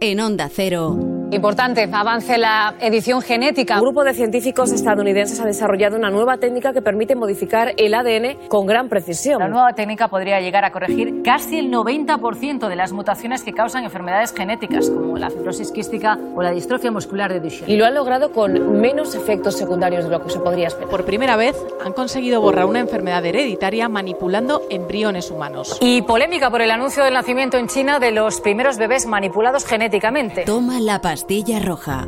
En Onda Cero. Importante, avance la edición genética. Un grupo de científicos estadounidenses ha desarrollado una nueva técnica que permite modificar el ADN con gran precisión. La nueva técnica podría llegar a corregir casi el 90% de las mutaciones que causan enfermedades genéticas, como la fibrosis quística o la distrofia muscular de Duchenne. Y lo han logrado con menos efectos secundarios de lo que se podría esperar. Por primera vez han conseguido borrar una enfermedad hereditaria manipulando embriones humanos. Y polémica por el anuncio del nacimiento en China de los primeros bebés manipulados genéticamente. Toma la pastilla roja.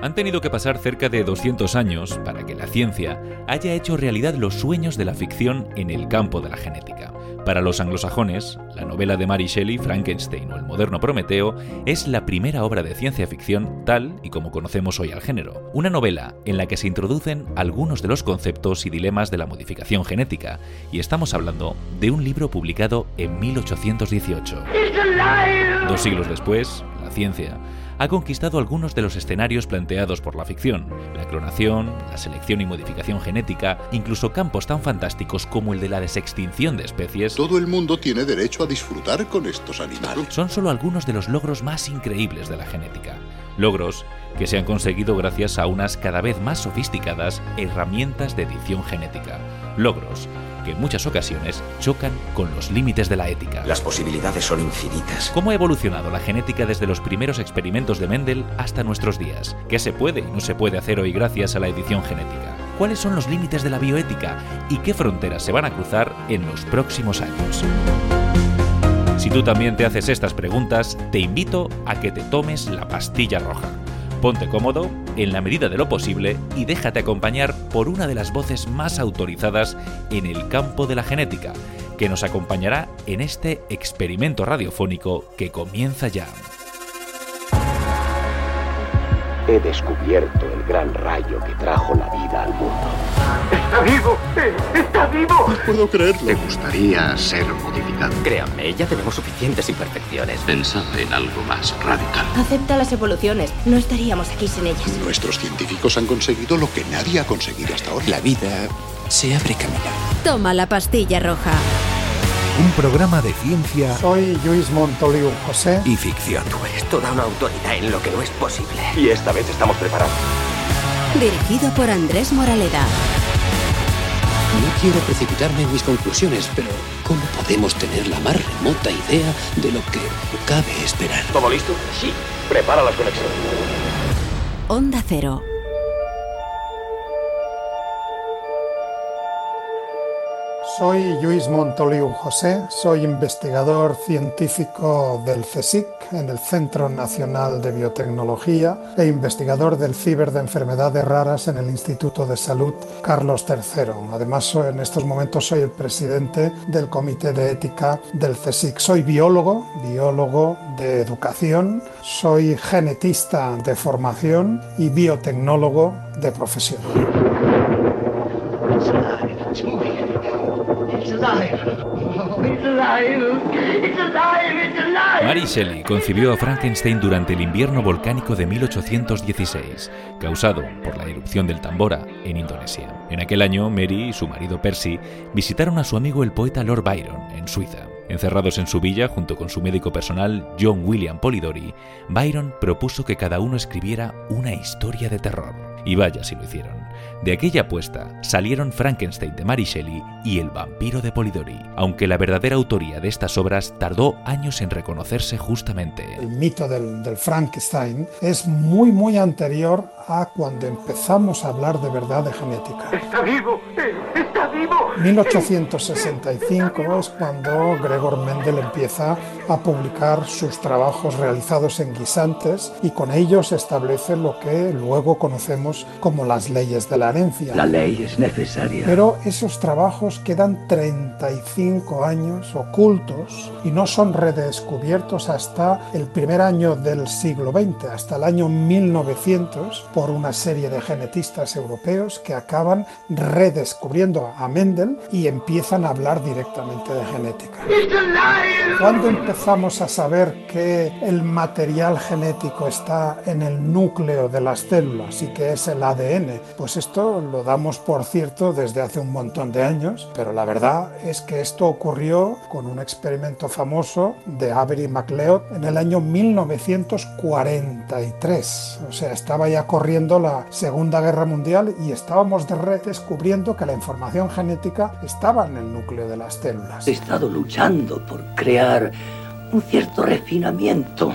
Han tenido que pasar cerca de 200 años para que la ciencia haya hecho realidad los sueños de la ficción en el campo de la genética. Para los anglosajones, la novela de Mary Shelley, Frankenstein o el moderno Prometeo es la primera obra de ciencia ficción tal y como conocemos hoy al género. Una novela en la que se introducen algunos de los conceptos y dilemas de la modificación genética, y estamos hablando de un libro publicado en 1818. Dos siglos después, ciencia ha conquistado algunos de los escenarios planteados por la ficción, la clonación, la selección y modificación genética, incluso campos tan fantásticos como el de la desextinción de especies. Todo el mundo tiene derecho a disfrutar con estos animales. Son solo algunos de los logros más increíbles de la genética. Logros que se han conseguido gracias a unas cada vez más sofisticadas herramientas de edición genética. Logros que en muchas ocasiones chocan con los límites de la ética. Las posibilidades son infinitas. ¿Cómo ha evolucionado la genética desde los primeros experimentos de Mendel hasta nuestros días? ¿Qué se puede y no se puede hacer hoy gracias a la edición genética? ¿Cuáles son los límites de la bioética y qué fronteras se van a cruzar en los próximos años? Si tú también te haces estas preguntas, te invito a que te tomes la pastilla roja. Ponte cómodo, en la medida de lo posible, y déjate acompañar por una de las voces más autorizadas en el campo de la genética, que nos acompañará en este experimento radiofónico que comienza ya. He descubierto el gran rayo que trajo la vida al mundo. ¡Está vivo! ¡Está vivo! No puedo creerlo. ¿Te gustaría ser modificado? Créanme, ya tenemos suficientes imperfecciones. Pensad en algo más radical. Acepta las evoluciones. No estaríamos aquí sin ellas. Nuestros científicos han conseguido lo que nadie ha conseguido hasta ahora. La vida se abre camino. Toma la pastilla roja. Un programa de ciencia. Soy Luis Montoliu José. Y ficción. Tú eres toda una autoridad en lo que no es posible. Y esta vez estamos preparados. Dirigido por Andrés Moraleda. No quiero precipitarme en mis conclusiones, pero ¿cómo podemos tener la más remota idea de lo que cabe esperar? ¿Todo listo? Sí. Prepara las conexiones. Onda Cero. Soy Luis Montoliu José, soy investigador científico del CSIC en el Centro Nacional de Biotecnología e investigador del Ciber de Enfermedades Raras en el Instituto de Salud Carlos III. Además, en estos momentos soy el presidente del Comité de Ética del CSIC. Soy biólogo, biólogo de educación, soy genetista de formación y biotecnólogo de profesión. Mary Shelley concibió a Frankenstein durante el invierno volcánico de 1816, causado por la erupción del Tambora en Indonesia. En aquel año, Mary y su marido Percy visitaron a su amigo el poeta Lord Byron en Suiza. Encerrados en su villa junto con su médico personal John William Polidori, Byron propuso que cada uno escribiera una historia de terror. Y vaya si lo hicieron. De aquella apuesta salieron Frankenstein de Mary Shelley y El vampiro de Polidori, aunque la verdadera autoría de estas obras tardó años en reconocerse justamente. El mito del, del Frankenstein es muy muy anterior a cuando empezamos a hablar de verdad de genética. ¡Está vivo! ¡Está vivo! 1865 es cuando Gregor Mendel empieza a publicar sus trabajos realizados en guisantes y con ellos establece lo que luego conocemos como las leyes de la herencia. La ley es necesaria. Pero esos trabajos quedan 35 años ocultos y no son redescubiertos hasta el primer año del siglo XX, hasta el año 1900 por una serie de genetistas europeos que acaban redescubriendo a Mendel y empiezan a hablar directamente de genética. Cuando empezamos a saber que el material genético está en el núcleo de las células y que es el ADN, pues esto lo damos por cierto desde hace un montón de años, pero la verdad es que esto ocurrió con un experimento famoso de Avery MacLeod en el año 1943. O sea, estaba ya corriendo la Segunda Guerra Mundial y estábamos redescubriendo que la información genética estaba en el núcleo de las células. He estado luchando por crear un cierto refinamiento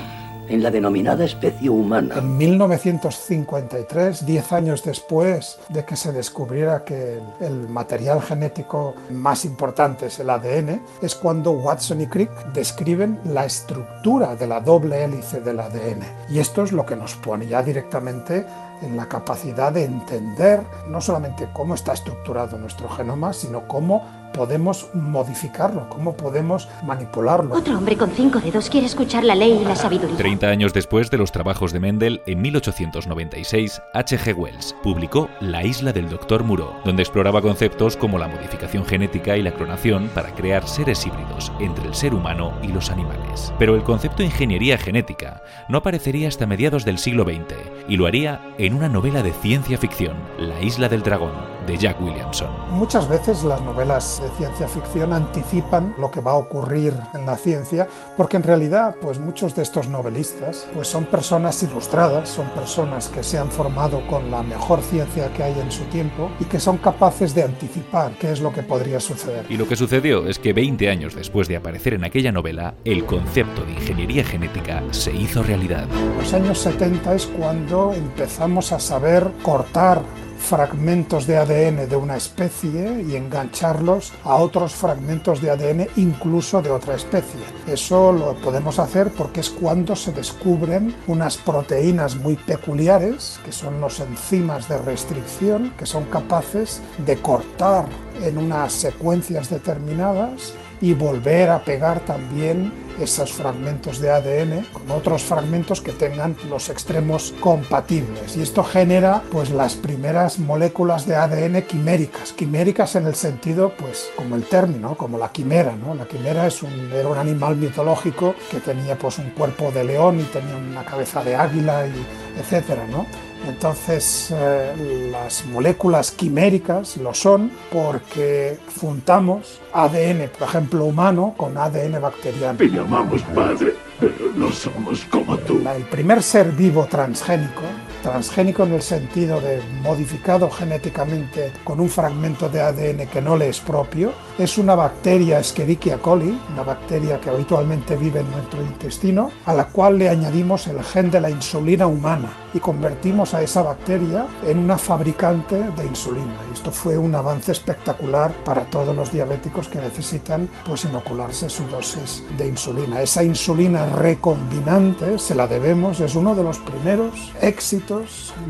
en la denominada especie humana. En 1953, diez años después de que se descubriera que el material genético más importante es el ADN, es cuando Watson y Crick describen la estructura de la doble hélice del ADN. Y esto es lo que nos pone ya directamente en la capacidad de entender no solamente cómo está estructurado nuestro genoma, sino cómo podemos modificarlo, cómo podemos manipularlo. Otro hombre con cinco dedos quiere escuchar la ley y la sabiduría. Treinta años después de los trabajos de Mendel, en 1896, H.G. Wells publicó La isla del Doctor Muro, donde exploraba conceptos como la modificación genética y la clonación para crear seres híbridos entre el ser humano y los animales. Pero el concepto de ingeniería genética no aparecería hasta mediados del siglo XX, y lo haría en una novela de ciencia ficción, La isla del dragón, de Jack Williamson. Muchas veces las novelas de ciencia ficción anticipan lo que va a ocurrir en la ciencia, porque en realidad, pues muchos de estos novelistas, pues son personas ilustradas, son personas que se han formado con la mejor ciencia que hay en su tiempo y que son capaces de anticipar qué es lo que podría suceder. Y lo que sucedió es que 20 años después de aparecer en aquella novela, el concepto de ingeniería genética se hizo realidad. Los años 70 es cuando empezamos a saber cortar fragmentos de ADN de una especie y engancharlos a otros fragmentos de ADN incluso de otra especie. Eso lo podemos hacer porque es cuando se descubren unas proteínas muy peculiares, que son los enzimas de restricción, que son capaces de cortar en unas secuencias determinadas y volver a pegar también esos fragmentos de ADN con otros fragmentos que tengan los extremos compatibles. Y esto genera pues las primeras moléculas de ADN quiméricas. Quiméricas en el sentido pues como el término como la quimera no la quimera es un, era un animal mitológico que tenía pues un cuerpo de león y tenía una cabeza de águila y etcétera no entonces, eh, las moléculas quiméricas lo son porque juntamos ADN, por ejemplo, humano con ADN bacteriano. Te llamamos padre, pero no somos como tú. El primer ser vivo transgénico, transgénico en el sentido de modificado genéticamente con un fragmento de ADN que no le es propio, es una bacteria Escherichia coli, una bacteria que habitualmente vive en nuestro intestino, a la cual le añadimos el gen de la insulina humana y convertimos a esa bacteria en una fabricante de insulina. Esto fue un avance espectacular para todos los diabéticos que necesitan pues inocularse su dosis de insulina. Esa insulina recombinante se la debemos, es uno de los primeros éxitos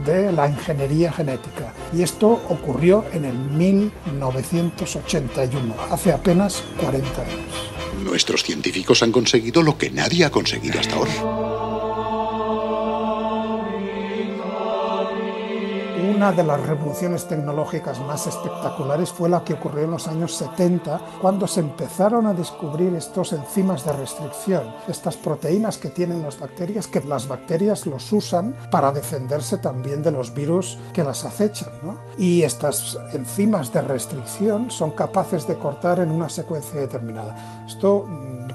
de la ingeniería genética. Y esto ocurrió en el 1981, hace apenas 40 años. Nuestros científicos han conseguido lo que nadie ha conseguido hasta ahora. Una de las revoluciones tecnológicas más espectaculares fue la que ocurrió en los años 70, cuando se empezaron a descubrir estos enzimas de restricción, estas proteínas que tienen las bacterias, que las bacterias los usan para defenderse también de los virus que las acechan. ¿no? Y estas enzimas de restricción son capaces de cortar en una secuencia determinada. Esto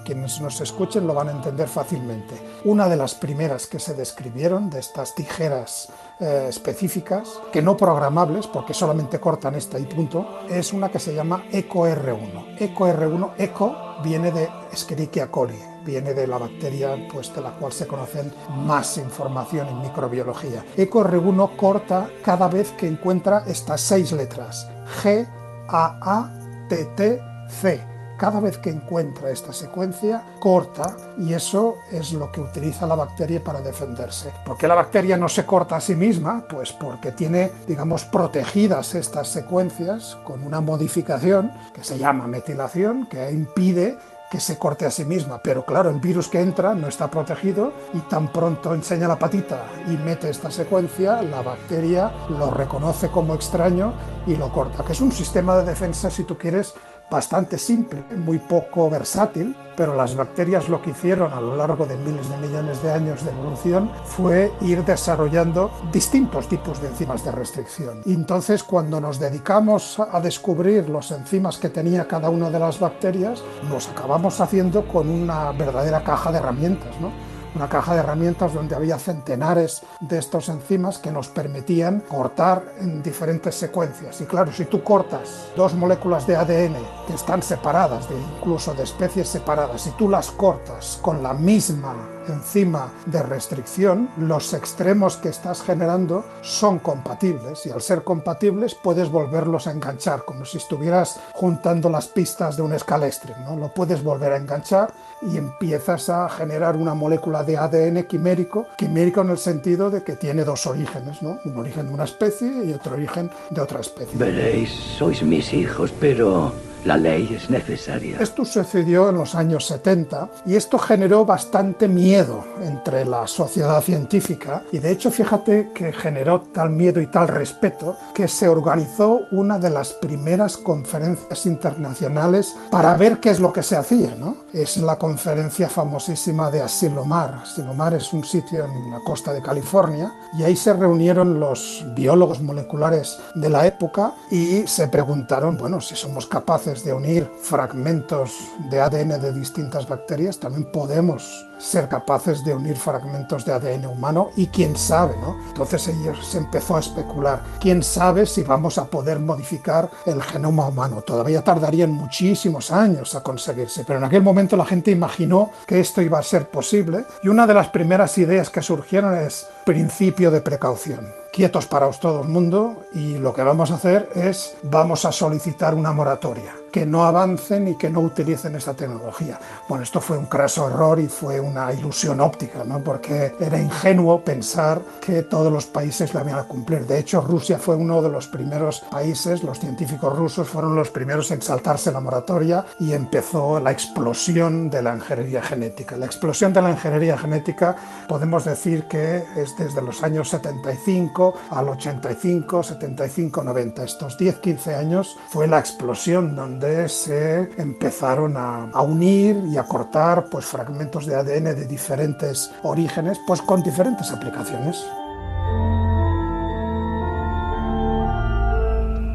quienes nos escuchen lo van a entender fácilmente. Una de las primeras que se describieron de estas tijeras eh, específicas, que no programables, porque solamente cortan esta y punto, es una que se llama EcoR1. EcoR1, ECO viene de Escherichia coli, viene de la bacteria pues, de la cual se conocen más información en microbiología. EcoR1 corta cada vez que encuentra estas seis letras, G, A, A, T, T, C cada vez que encuentra esta secuencia, corta y eso es lo que utiliza la bacteria para defenderse. ¿Por qué la bacteria no se corta a sí misma? Pues porque tiene, digamos, protegidas estas secuencias con una modificación que se llama metilación, que impide que se corte a sí misma, pero claro, el virus que entra no está protegido y tan pronto enseña la patita y mete esta secuencia, la bacteria lo reconoce como extraño y lo corta, que es un sistema de defensa, si tú quieres, bastante simple, muy poco versátil, pero las bacterias lo que hicieron a lo largo de miles de millones de años de evolución fue ir desarrollando distintos tipos de enzimas de restricción. Y entonces cuando nos dedicamos a descubrir los enzimas que tenía cada una de las bacterias, nos acabamos haciendo con una verdadera caja de herramientas, ¿no? Una caja de herramientas donde había centenares de estos enzimas que nos permitían cortar en diferentes secuencias. Y claro, si tú cortas dos moléculas de ADN que están separadas, de, incluso de especies separadas, si tú las cortas con la misma enzima de restricción, los extremos que estás generando son compatibles y al ser compatibles puedes volverlos a enganchar, como si estuvieras juntando las pistas de un escalestri, ¿no? Lo puedes volver a enganchar y empiezas a generar una molécula de ADN quimérico, quimérico en el sentido de que tiene dos orígenes, ¿no? Un origen de una especie y otro origen de otra especie. Veréis, sois mis hijos, pero la ley es necesaria. Esto sucedió en los años 70 y esto generó bastante miedo entre la sociedad científica y de hecho fíjate que generó tal miedo y tal respeto que se organizó una de las primeras conferencias internacionales para ver qué es lo que se hacía. ¿no? Es la conferencia famosísima de Asilomar. Asilomar es un sitio en la costa de California y ahí se reunieron los biólogos moleculares de la época y se preguntaron, bueno, si somos capaces de unir fragmentos de ADN de distintas bacterias, también podemos ser capaces de unir fragmentos de ADN humano y quién sabe, ¿no? Entonces se empezó a especular, quién sabe si vamos a poder modificar el genoma humano. Todavía tardarían muchísimos años a conseguirse, pero en aquel momento la gente imaginó que esto iba a ser posible y una de las primeras ideas que surgieron es principio de precaución. Quietos paraos todo el mundo y lo que vamos a hacer es vamos a solicitar una moratoria que no avancen y que no utilicen esta tecnología. Bueno, esto fue un craso error y fue una ilusión óptica, ¿no? porque era ingenuo pensar que todos los países la iban a cumplir. De hecho, Rusia fue uno de los primeros países, los científicos rusos fueron los primeros en saltarse la moratoria y empezó la explosión de la ingeniería genética. La explosión de la ingeniería genética podemos decir que es desde los años 75 al 85, 75, 90. Estos 10-15 años fue la explosión donde se empezaron a, unir y a cortar pues, fragmentos de ADN de diferentes orígenes pues, con diferentes aplicaciones.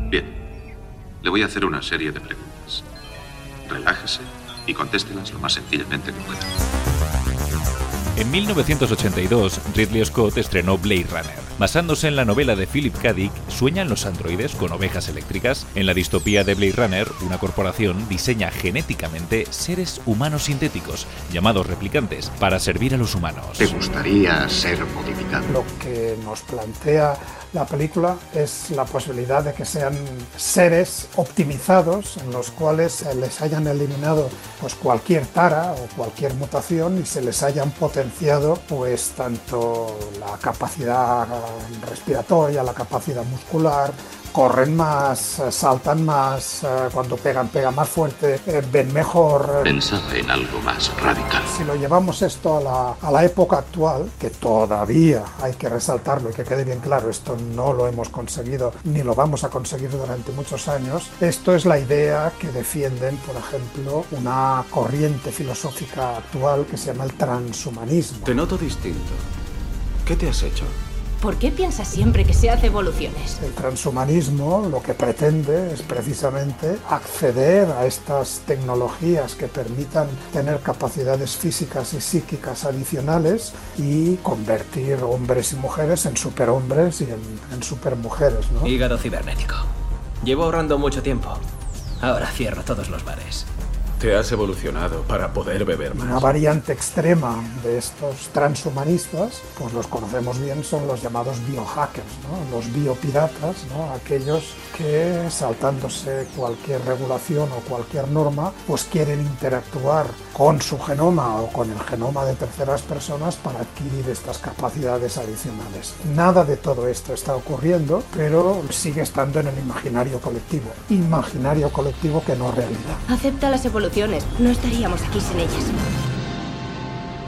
Bien, le voy a hacer una serie de preguntas. Relájese y contéstelas lo más sencillamente que pueda. En 1982, Ridley Scott estrenó Blade Runner. Basándose en la novela de Philip K. Dick, ¿sueñan los androides con ovejas eléctricas? En la distopía de Blade Runner, una corporación diseña genéticamente seres humanos sintéticos, llamados replicantes, para servir a los humanos. ¿Te gustaría ser modificado? Lo que nos plantea la película es la posibilidad de que sean seres optimizados en los cuales les hayan eliminado pues cualquier tara o cualquier mutación y se les hayan potenciado pues tanto la capacidad respiratoria, la capacidad muscular, corren más, saltan más, eh, cuando pegan, pegan más fuerte, eh, ven mejor. Pensaba en algo más radical. Si lo llevamos esto a la, a la época actual, que todavía hay que resaltarlo y que quede bien claro, esto no lo hemos conseguido ni lo vamos a conseguir durante muchos años, esto es la idea que defienden, por ejemplo, una corriente filosófica actual que se llama el transhumanismo. Te noto distinto. ¿Qué te has hecho? ¿Por qué piensas siempre que se hace evoluciones? El transhumanismo lo que pretende es precisamente acceder a estas tecnologías que permitan tener capacidades físicas y psíquicas adicionales y convertir hombres y mujeres en superhombres y en, en supermujeres. ¿no? Hígado cibernético. Llevo ahorrando mucho tiempo. Ahora cierro todos los bares. Te has evolucionado para poder beber más. Una variante extrema de estos transhumanistas, pues los conocemos bien, son los llamados biohackers, ¿no? los biopiratas, ¿no? aquellos que saltándose cualquier regulación o cualquier norma, pues quieren interactuar con su genoma o con el genoma de terceras personas para adquirir estas capacidades adicionales. Nada de todo esto está ocurriendo, pero sigue estando en el imaginario colectivo. Imaginario colectivo que no realidad. Acepta las evoluciones. No estaríamos aquí sin ellas.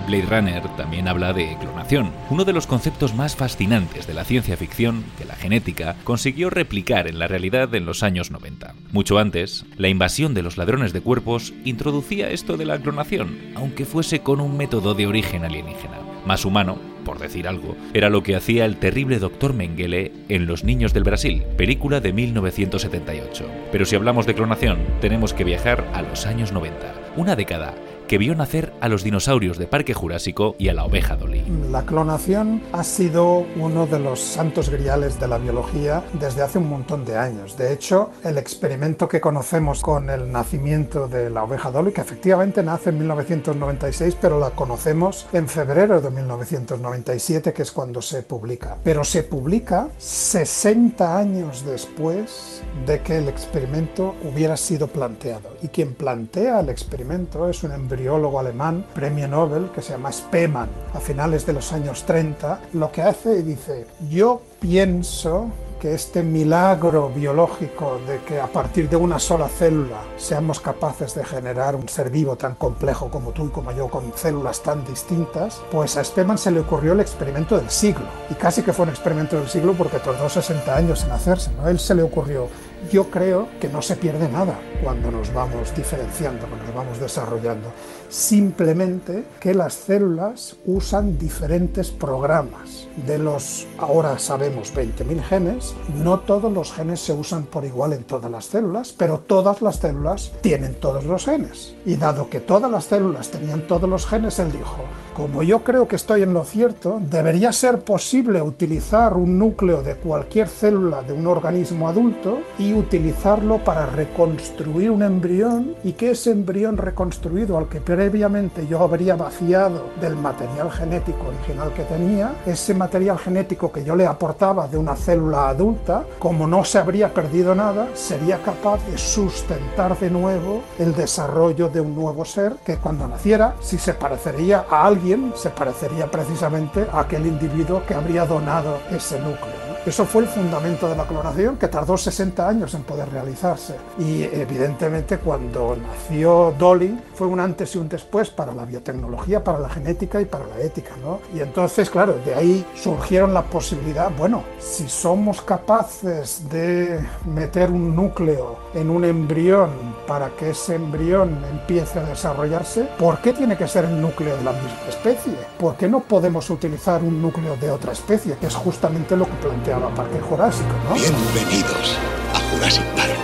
Blade Runner también habla de clonación, uno de los conceptos más fascinantes de la ciencia ficción que la genética consiguió replicar en la realidad en los años 90. Mucho antes, la invasión de los ladrones de cuerpos introducía esto de la clonación, aunque fuese con un método de origen alienígena, más humano, por decir algo, era lo que hacía el terrible Dr. Mengele en Los Niños del Brasil, película de 1978. Pero si hablamos de clonación, tenemos que viajar a los años 90, una década que vio nacer a los dinosaurios de Parque Jurásico y a la oveja Dolly. La clonación ha sido uno de los santos griales de la biología desde hace un montón de años. De hecho, el experimento que conocemos con el nacimiento de la oveja Dolly, que efectivamente nace en 1996, pero la conocemos en febrero de 1997, que es cuando se publica. Pero se publica 60 años después de que el experimento hubiera sido planteado. Y quien plantea el experimento es un embrión biólogo alemán, premio Nobel, que se llama Spemann, a finales de los años 30, lo que hace y dice, yo pienso que este milagro biológico de que a partir de una sola célula seamos capaces de generar un ser vivo tan complejo como tú y como yo, con células tan distintas, pues a Spemann se le ocurrió el experimento del siglo. Y casi que fue un experimento del siglo porque tardó 60 años en hacerse. ¿no? Él se le ocurrió, yo creo que no se pierde nada cuando nos vamos diferenciando, cuando nos vamos desarrollando. Simplemente que las células usan diferentes programas. De los, ahora sabemos, 20.000 genes, no todos los genes se usan por igual en todas las células, pero todas las células tienen todos los genes. Y dado que todas las células tenían todos los genes, él dijo, como yo creo que estoy en lo cierto, debería ser posible utilizar un núcleo de cualquier célula de un organismo adulto y utilizarlo para reconstruir un embrión y que ese embrión reconstruido al que previamente yo habría vaciado del material genético original que tenía, ese material genético que yo le aportaba de una célula adulta, como no se habría perdido nada, sería capaz de sustentar de nuevo el desarrollo de un nuevo ser que cuando naciera, si se parecería a alguien, se parecería precisamente a aquel individuo que habría donado ese núcleo. Eso fue el fundamento de la clonación, que tardó 60 años en poder realizarse. Y evidentemente cuando nació Dolly fue un antes y un después para la biotecnología, para la genética y para la ética. ¿no? Y entonces, claro, de ahí surgieron la posibilidad, bueno, si somos capaces de meter un núcleo en un embrión para que ese embrión empiece a desarrollarse, ¿por qué tiene que ser el núcleo de la misma especie? ¿Por qué no podemos utilizar un núcleo de otra especie? Que es justamente lo que planteaba Parque Jurásico, ¿no? Bienvenidos a Jurassic Park.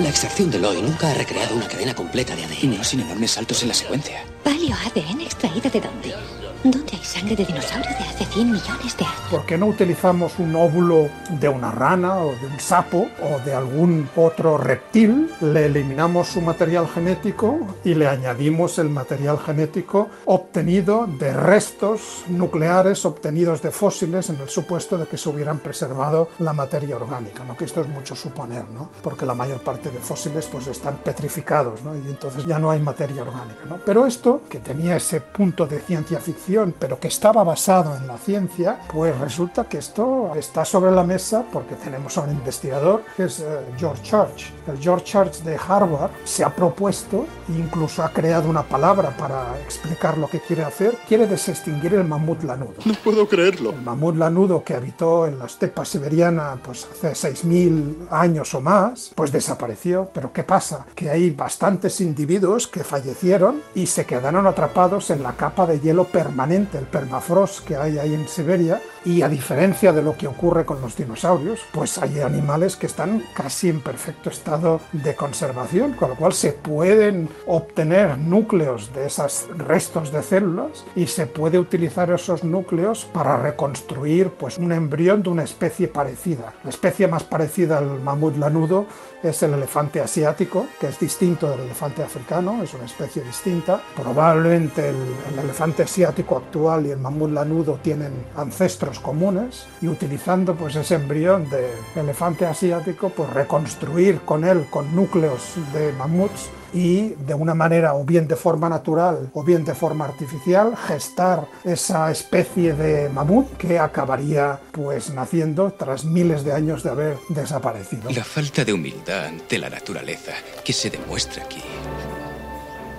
La extracción de Loy nunca ha recreado una cadena completa de ADN. Y no sin enormes saltos en la secuencia. ¿Paleo ADN extraído de dónde? ¿Dónde hay sangre de dinosaurio de hace 100 millones de años? ¿Por qué no utilizamos un óvulo de una rana o de un sapo o de algún otro reptil? Le eliminamos su material genético y le añadimos el material genético obtenido de restos nucleares obtenidos de fósiles en el supuesto de que se hubieran preservado la materia orgánica, ¿no? que esto es mucho suponer, ¿no? porque la mayor parte de fósiles pues, están petrificados ¿no? y entonces ya no hay materia orgánica. ¿no? Pero esto, que tenía ese punto de ciencia ficción, pero que estaba basado en la ciencia, pues resulta que esto está sobre la mesa porque tenemos a un investigador que es George Church. El George Church de Harvard se ha propuesto, incluso ha creado una palabra para explicar lo que quiere hacer, quiere desextinguir el mamut lanudo. No puedo creerlo. El mamut lanudo que habitó en la estepa siberiana pues hace 6.000 años o más, pues desapareció. Pero ¿qué pasa? Que hay bastantes individuos que fallecieron y se quedaron atrapados en la capa de hielo permanente el permafrost que hay ahí en Siberia, y a diferencia de lo que ocurre con los dinosaurios, pues hay animales que están casi en perfecto estado de conservación, con lo cual se pueden obtener núcleos de esos restos de células y se puede utilizar esos núcleos para reconstruir pues un embrión de una especie parecida. La especie más parecida al mamut lanudo es el elefante asiático, que es distinto del elefante africano, es una especie distinta. Probablemente el, el elefante asiático actual y el mamut lanudo tienen ancestros comunes y utilizando pues ese embrión de elefante asiático pues reconstruir con él con núcleos de mamuts y de una manera o bien de forma natural o bien de forma artificial gestar esa especie de mamut que acabaría pues naciendo tras miles de años de haber desaparecido. La falta de humildad ante la naturaleza que se demuestra aquí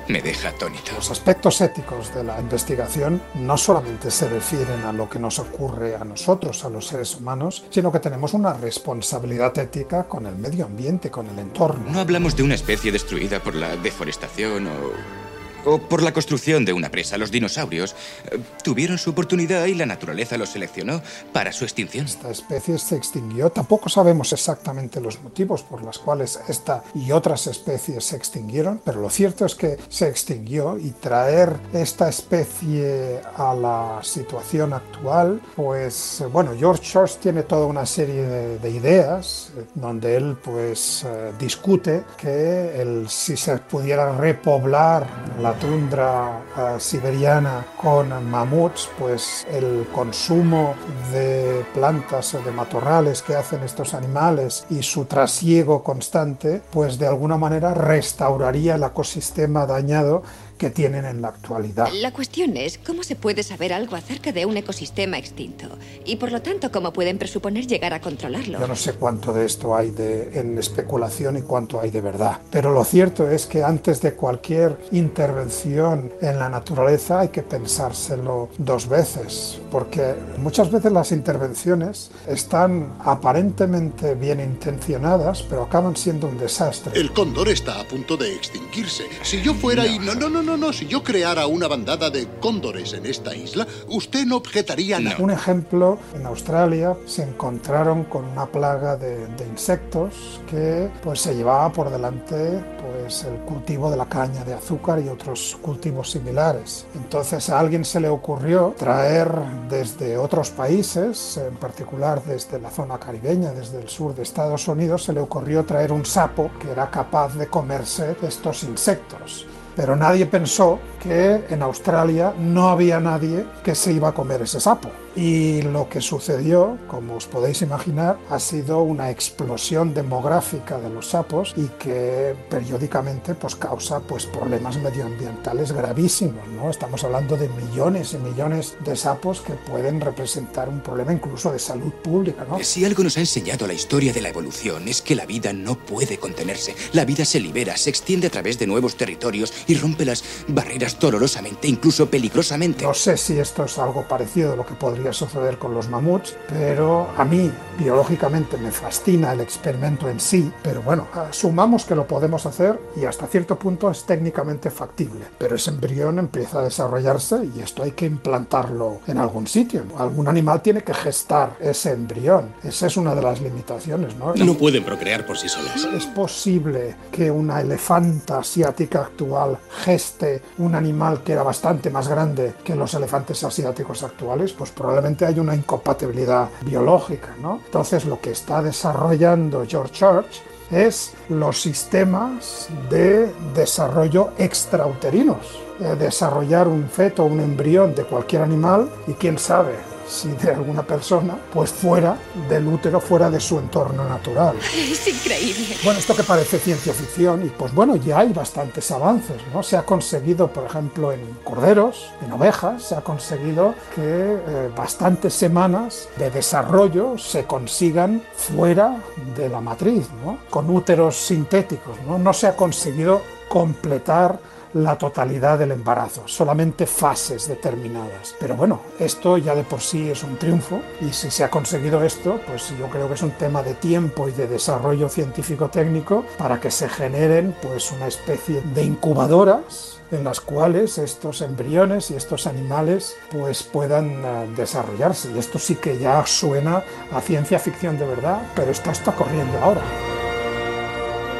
me deja atónito. Los aspectos éticos de la investigación no solamente se refieren a lo que nos ocurre a nosotros, a los seres humanos, sino que tenemos una responsabilidad ética con el medio ambiente, con el entorno. No hablamos de una especie destruida por la deforestación o o por la construcción de una presa. Los dinosaurios eh, tuvieron su oportunidad y la naturaleza los seleccionó para su extinción. Esta especie se extinguió. Tampoco sabemos exactamente los motivos por los cuales esta y otras especies se extinguieron, pero lo cierto es que se extinguió y traer esta especie a la situación actual, pues bueno, George Shorts tiene toda una serie de, ideas eh, donde él pues eh, discute que el, si se pudiera repoblar la tundra uh, siberiana con mamuts, pues el consumo de plantas o de matorrales que hacen estos animales y su trasiego constante, pues de alguna manera restauraría el ecosistema dañado que tienen en la actualidad. La cuestión es cómo se puede saber algo acerca de un ecosistema extinto y por lo tanto cómo pueden presuponer llegar a controlarlo. Yo no sé cuánto de esto hay de, en especulación y cuánto hay de verdad, pero lo cierto es que antes de cualquier intervención en la naturaleza hay que pensárselo dos veces, porque muchas veces las intervenciones están aparentemente bien intencionadas, pero acaban siendo un desastre. El cóndor está a punto de extinguirse. Si yo fuera y no, no, no, no no, no, si yo creara una bandada de cóndores en esta isla, usted no objetaría nada. Un ejemplo, en Australia se encontraron con una plaga de, insectos que pues se llevaba por delante pues el cultivo de la caña de azúcar y otros cultivos similares. Entonces a alguien se le ocurrió traer desde otros países, en particular desde la zona caribeña, desde el sur de Estados Unidos, se le ocurrió traer un sapo que era capaz de comerse estos insectos pero nadie pensó que en Australia no había nadie que se iba a comer ese sapo. Y lo que sucedió, como os podéis imaginar, ha sido una explosión demográfica de los sapos y que periódicamente pues, causa pues, problemas medioambientales gravísimos. ¿no? Estamos hablando de millones y millones de sapos que pueden representar un problema incluso de salud pública. ¿no? Si algo nos ha enseñado la historia de la evolución es que la vida no puede contenerse. La vida se libera, se extiende a través de nuevos territorios y rompe las barreras dolorosamente, incluso peligrosamente. No sé si esto es algo parecido a lo que podría suceder con los mamuts, pero a mí biológicamente me fascina el experimento en sí, pero bueno, asumamos que lo podemos hacer y hasta cierto punto es técnicamente factible, pero ese embrión empieza a desarrollarse y esto hay que implantarlo en algún sitio. Algún animal tiene que gestar ese embrión, esa es una de las limitaciones, ¿no? No pueden procrear por sí solas. Es posible que una elefanta asiática actual geste un animal que era bastante más grande que los elefantes asiáticos actuales, pues probablemente probablemente hay una incompatibilidad biológica. ¿no? Entonces lo que está desarrollando George Church es los sistemas de desarrollo extrauterinos, desarrollar un feto, un embrión de cualquier animal y quién sabe, si de alguna persona, pues fuera del útero, fuera de su entorno natural. Es increíble. Bueno, esto que parece ciencia ficción, y pues bueno, ya hay bastantes avances, ¿no? Se ha conseguido, por ejemplo, en corderos, en ovejas, se ha conseguido que eh, bastantes semanas de desarrollo se consigan fuera de la matriz, ¿no? Con úteros sintéticos, ¿no? No se ha conseguido completar la totalidad del embarazo, solamente fases determinadas. Pero bueno, esto ya de por sí es un triunfo y si se ha conseguido esto, pues yo creo que es un tema de tiempo y de desarrollo científico-técnico para que se generen pues una especie de incubadoras en las cuales estos embriones y estos animales pues puedan eh, desarrollarse. Y esto sí que ya suena a ciencia ficción de verdad, pero esto está corriendo ahora.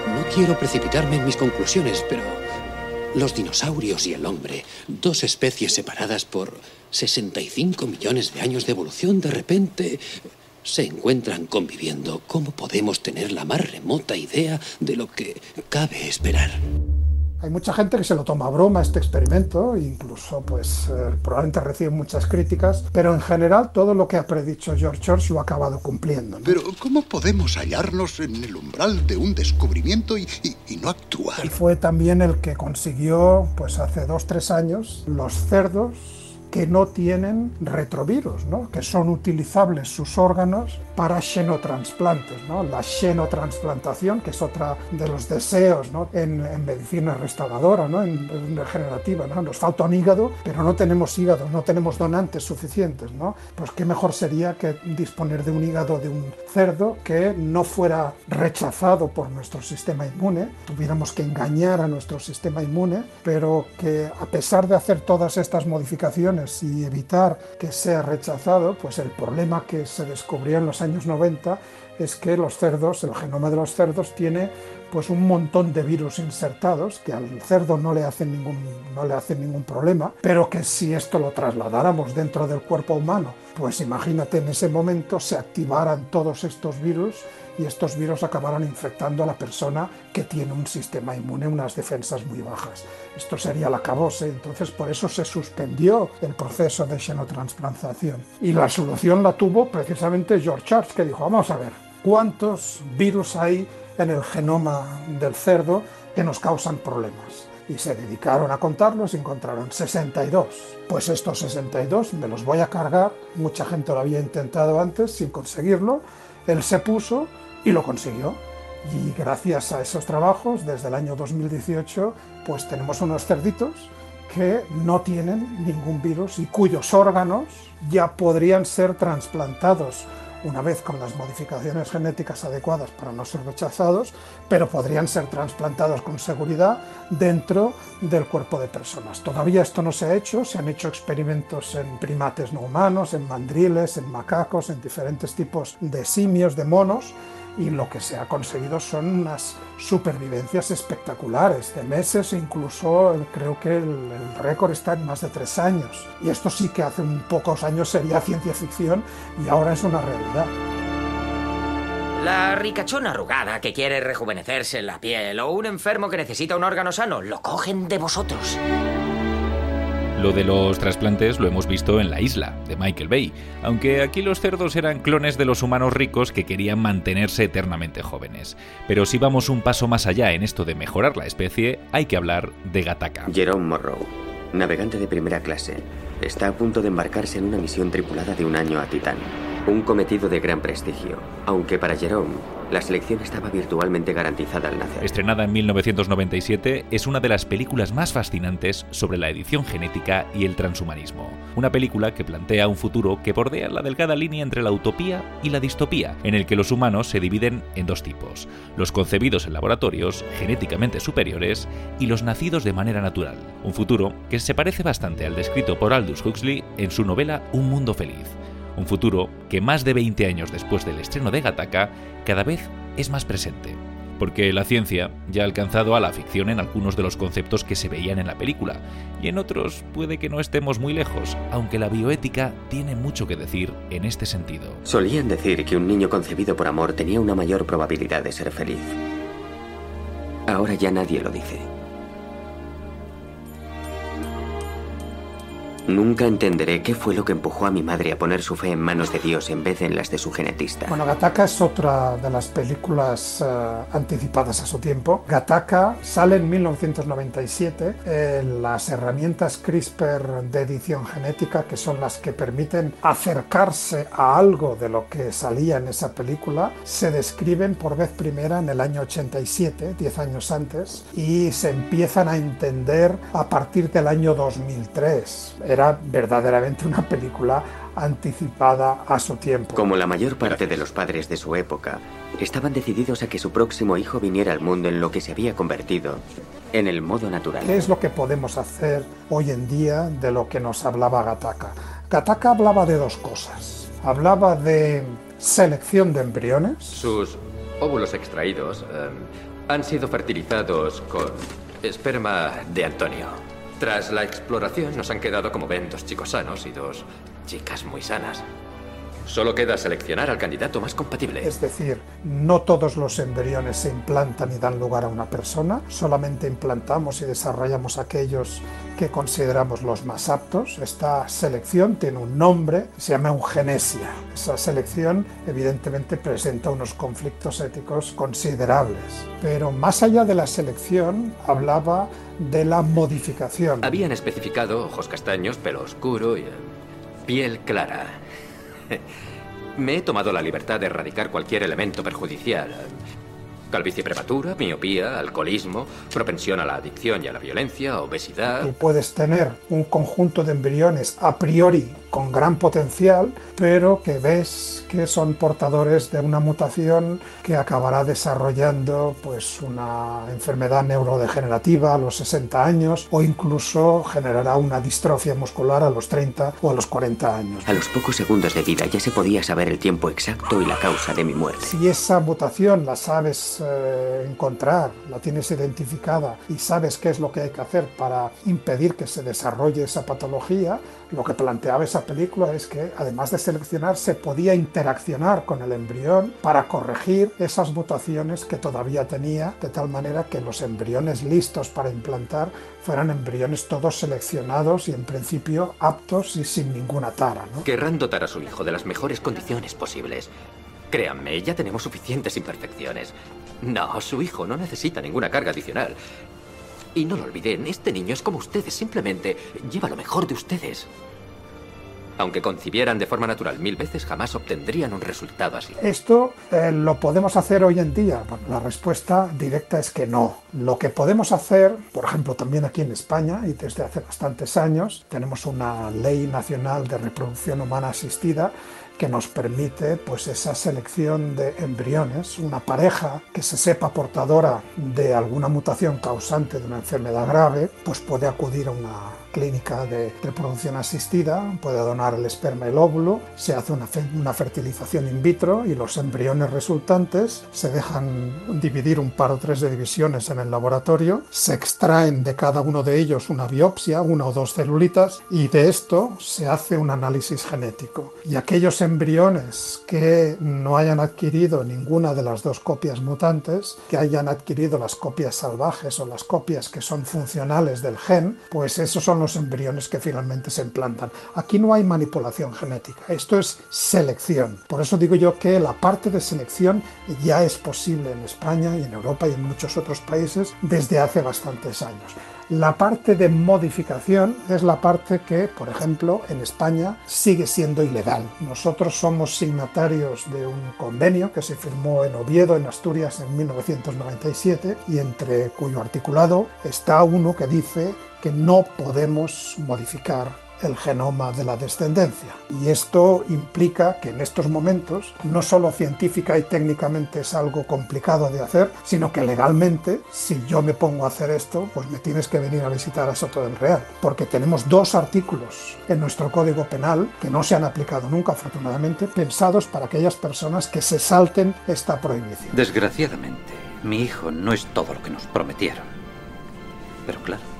No quiero precipitarme en mis conclusiones, pero los dinosaurios y el hombre, dos especies separadas por 65 millones de años de evolución, de repente se encuentran conviviendo. ¿Cómo podemos tener la más remota idea de lo que cabe esperar? Hay mucha gente que se lo toma a broma este experimento, incluso pues eh, probablemente recibe muchas críticas, pero en general todo lo que ha predicho George Church lo ha acabado cumpliendo. Pero ¿cómo podemos hallarnos en el umbral de un descubrimiento y, y, y no actuar? Él fue también el que consiguió, pues hace dos, tres años, los cerdos que no tienen retrovirus, ¿no? que son utilizables sus órganos para xenotransplantes, ¿no? la xenotransplantación, que es otra de los deseos ¿no? en, en, medicina restauradora, ¿no? en, en regenerativa. ¿no? Nos falta un hígado, pero no tenemos hígado, no tenemos donantes suficientes. ¿no? Pues qué mejor sería que disponer de un hígado de un cerdo que no fuera rechazado por nuestro sistema inmune, tuviéramos que engañar a nuestro sistema inmune, pero que a pesar de hacer todas estas modificaciones, y evitar que sea rechazado, pues el problema que se descubrió en los años 90 es que los cerdos, el genoma de los cerdos tiene pues un montón de virus insertados que al cerdo no le hacen ningún no le hacen ningún problema, pero que si esto lo trasladáramos dentro del cuerpo humano, pues imagínate en ese momento se activaran todos estos virus y estos virus acabaran infectando a la persona que tiene un sistema inmune, unas defensas muy bajas. Esto sería la cabose, entonces por eso se suspendió el proceso de xenotransplantación. Y la solución la tuvo precisamente George Church, que dijo, vamos a ver, ¿cuántos virus hay en el genoma del cerdo que nos causan problemas? y se dedicaron a contarlos y encontraron 62. Pues estos 62 me los voy a cargar, mucha gente lo había intentado antes sin conseguirlo, él se puso y lo consiguió. Y gracias a esos trabajos, desde el año 2018, pues tenemos unos cerditos que no tienen ningún virus y cuyos órganos ya podrían ser trasplantados una vez con las modificaciones genéticas adecuadas para no ser rechazados, pero podrían ser trasplantados con seguridad dentro del cuerpo de personas. Todavía esto no se ha hecho, se han hecho experimentos en primates no humanos, en mandriles, en macacos, en diferentes tipos de simios, de monos, y lo que se ha conseguido son unas supervivencias espectaculares de meses e incluso creo que el, el récord está en más de tres años y esto sí que hace un pocos años sería ciencia ficción y ahora es una realidad. La ricachona arrugada que quiere rejuvenecerse en la piel o un enfermo que necesita un órgano sano lo cogen de vosotros. Lo de los trasplantes lo hemos visto en La Isla, de Michael Bay, aunque aquí los cerdos eran clones de los humanos ricos que querían mantenerse eternamente jóvenes. Pero si vamos un paso más allá en esto de mejorar la especie, hay que hablar de Gataka. Jerome Morrow, navegante de primera clase, está a punto de embarcarse en una misión tripulada de un año a Titán. Un cometido de gran prestigio, aunque para Jerome la selección estaba virtualmente garantizada al nacer. Estrenada en 1997, es una de las películas más fascinantes sobre la edición genética y el transhumanismo. Una película que plantea un futuro que bordea la delgada línea entre la utopía y la distopía, en el que los humanos se dividen en dos tipos: los concebidos en laboratorios, genéticamente superiores, y los nacidos de manera natural. Un futuro que se parece bastante al descrito por Aldous Huxley en su novela Un mundo feliz un futuro que más de 20 años después del estreno de Gataka cada vez es más presente. Porque la ciencia ya ha alcanzado a la ficción en algunos de los conceptos que se veían en la película, y en otros puede que no estemos muy lejos, aunque la bioética tiene mucho que decir en este sentido. Solían decir que un niño concebido por amor tenía una mayor probabilidad de ser feliz. Ahora ya nadie lo dice. Nunca entenderé qué fue lo que empujó a mi madre a poner su fe en manos de Dios en vez de en las de su genetista. Bueno, Gataka es otra de las películas uh, anticipadas a su tiempo. Gataka sale en 1997. Eh, las herramientas CRISPR de edición genética, que son las que permiten acercarse a algo de lo que salía en esa película, se describen por vez primera en el año 87, 10 años antes, y se empiezan a entender a partir del año 2003 era verdaderamente una película anticipada a su tiempo. Como la mayor parte de los padres de su época, estaban decididos a que su próximo hijo viniera al mundo en lo que se había convertido en el modo natural. ¿Qué es lo que podemos hacer hoy en día de lo que nos hablaba Gataka? Gataka hablaba de dos cosas. Hablaba de selección de embriones. Sus óvulos extraídos eh, han sido fertilizados con esperma de Antonio. Tras la exploración nos han quedado, como ven, dos chicos sanos y dos chicas muy sanas. Solo queda seleccionar al candidato más compatible. Es decir, no todos los embriones se implantan y dan lugar a una persona, solamente implantamos y desarrollamos aquellos que consideramos los más aptos. Esta selección tiene un nombre, se llama eugenesia. Esa selección evidentemente presenta unos conflictos éticos considerables. Pero más allá de la selección, hablaba de la modificación. Habían especificado ojos castaños, pelo oscuro y piel clara. Me he tomado la libertad de erradicar cualquier elemento perjudicial. Calvicie prematura, miopía, alcoholismo, propensión a la adicción y a la violencia, obesidad. Tú puedes tener un conjunto de embriones a priori con gran potencial, pero que ves que son portadores de una mutación que acabará desarrollando pues una enfermedad neurodegenerativa a los 60 años o incluso generará una distrofia muscular a los 30 o a los 40 años. A los pocos segundos de vida ya se podía saber el tiempo exacto y la causa de mi muerte. Si esa mutación la sabes eh, encontrar, la tienes identificada y sabes qué es lo que hay que hacer para impedir que se desarrolle esa patología, lo que planteaba esa película es que además de seleccionar se podía interaccionar con el embrión para corregir esas mutaciones que todavía tenía, de tal manera que los embriones listos para implantar fueran embriones todos seleccionados y en principio aptos y sin ninguna tara. ¿no? Querrán dotar a su hijo de las mejores condiciones posibles. Créanme, ya tenemos suficientes imperfecciones. No, su hijo no necesita ninguna carga adicional. Y no lo olviden, este niño es como ustedes, simplemente lleva lo mejor de ustedes. Aunque concibieran de forma natural mil veces, jamás obtendrían un resultado así. ¿Esto eh, lo podemos hacer hoy en día? Bueno, la respuesta directa es que no. Lo que podemos hacer, por ejemplo, también aquí en España, y desde hace bastantes años, tenemos una ley nacional de reproducción humana asistida que nos permite pues esa selección de embriones, una pareja que se sepa portadora de alguna mutación causante de una enfermedad grave, pues puede acudir a una clínica de reproducción asistida, puede donar el esperma y el óvulo, se hace una, una, fertilización in vitro y los embriones resultantes se dejan dividir un par o tres de divisiones en el laboratorio, se extraen de cada uno de ellos una biopsia, una o dos celulitas, y de esto se hace un análisis genético. Y aquellos embriones que no hayan adquirido ninguna de las dos copias mutantes, que hayan adquirido las copias salvajes o las copias que son funcionales del gen, pues esos son los embriones que finalmente se implantan. Aquí no hay manipulación genética, esto es selección. Por eso digo yo que la parte de selección ya es posible en España y en Europa y en muchos otros países desde hace bastantes años. La parte de modificación es la parte que, por ejemplo, en España sigue siendo ilegal. Nosotros somos signatarios de un convenio que se firmó en Oviedo, en Asturias, en 1997 y entre cuyo articulado está uno que dice que no podemos modificar el genoma de la descendencia. Y esto implica que en estos momentos no solo científica y técnicamente es algo complicado de hacer, sino que legalmente, si yo me pongo a hacer esto, pues me tienes que venir a visitar a Soto del Real, porque tenemos dos artículos en nuestro Código Penal que no se han aplicado nunca, afortunadamente, pensados para aquellas personas que se salten esta prohibición. Desgraciadamente, mi hijo no es todo lo que nos prometieron. Pero claro,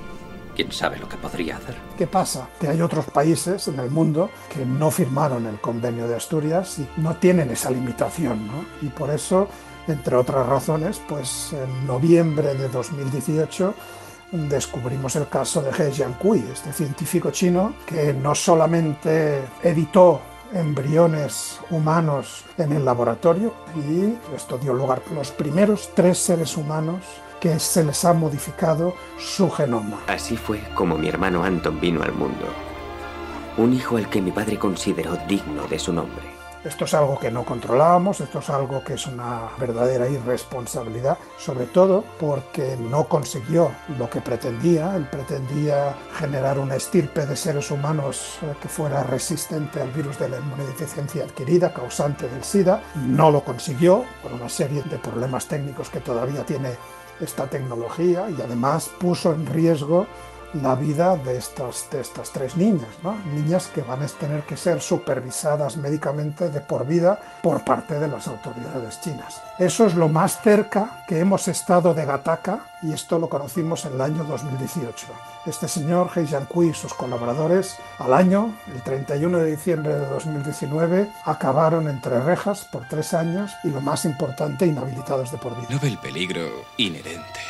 quién sabe lo que podría hacer. ¿Qué pasa? Que hay otros países en el mundo que no firmaron el convenio de Asturias y no tienen esa limitación, ¿no? Y por eso, entre otras razones, pues en noviembre de 2018 descubrimos el caso de He Jiankui, este científico chino que no solamente editó embriones humanos en el laboratorio y esto dio lugar a los primeros tres seres humanos que se les ha modificado su genoma. Así fue como mi hermano Anton vino al mundo. Un hijo al que mi padre consideró digno de su nombre. Esto es algo que no controlábamos, esto es algo que es una verdadera irresponsabilidad, sobre todo porque no consiguió lo que pretendía. Él pretendía generar una estirpe de seres humanos que fuera resistente al virus de la inmunodeficiencia adquirida, causante del SIDA. No lo consiguió por una serie de problemas técnicos que todavía tiene esta tecnología y además puso en riesgo la vida de estas, de estas tres niñas, ¿no? niñas que van a tener que ser supervisadas médicamente de por vida por parte de las autoridades chinas. Eso es lo más cerca que hemos estado de Gataka y esto lo conocimos en el año 2018. Este señor, He Jiankui y sus colaboradores, al año, el 31 de diciembre de 2019, acabaron entre rejas por tres años y lo más importante, inhabilitados de por vida. No ve el peligro inherente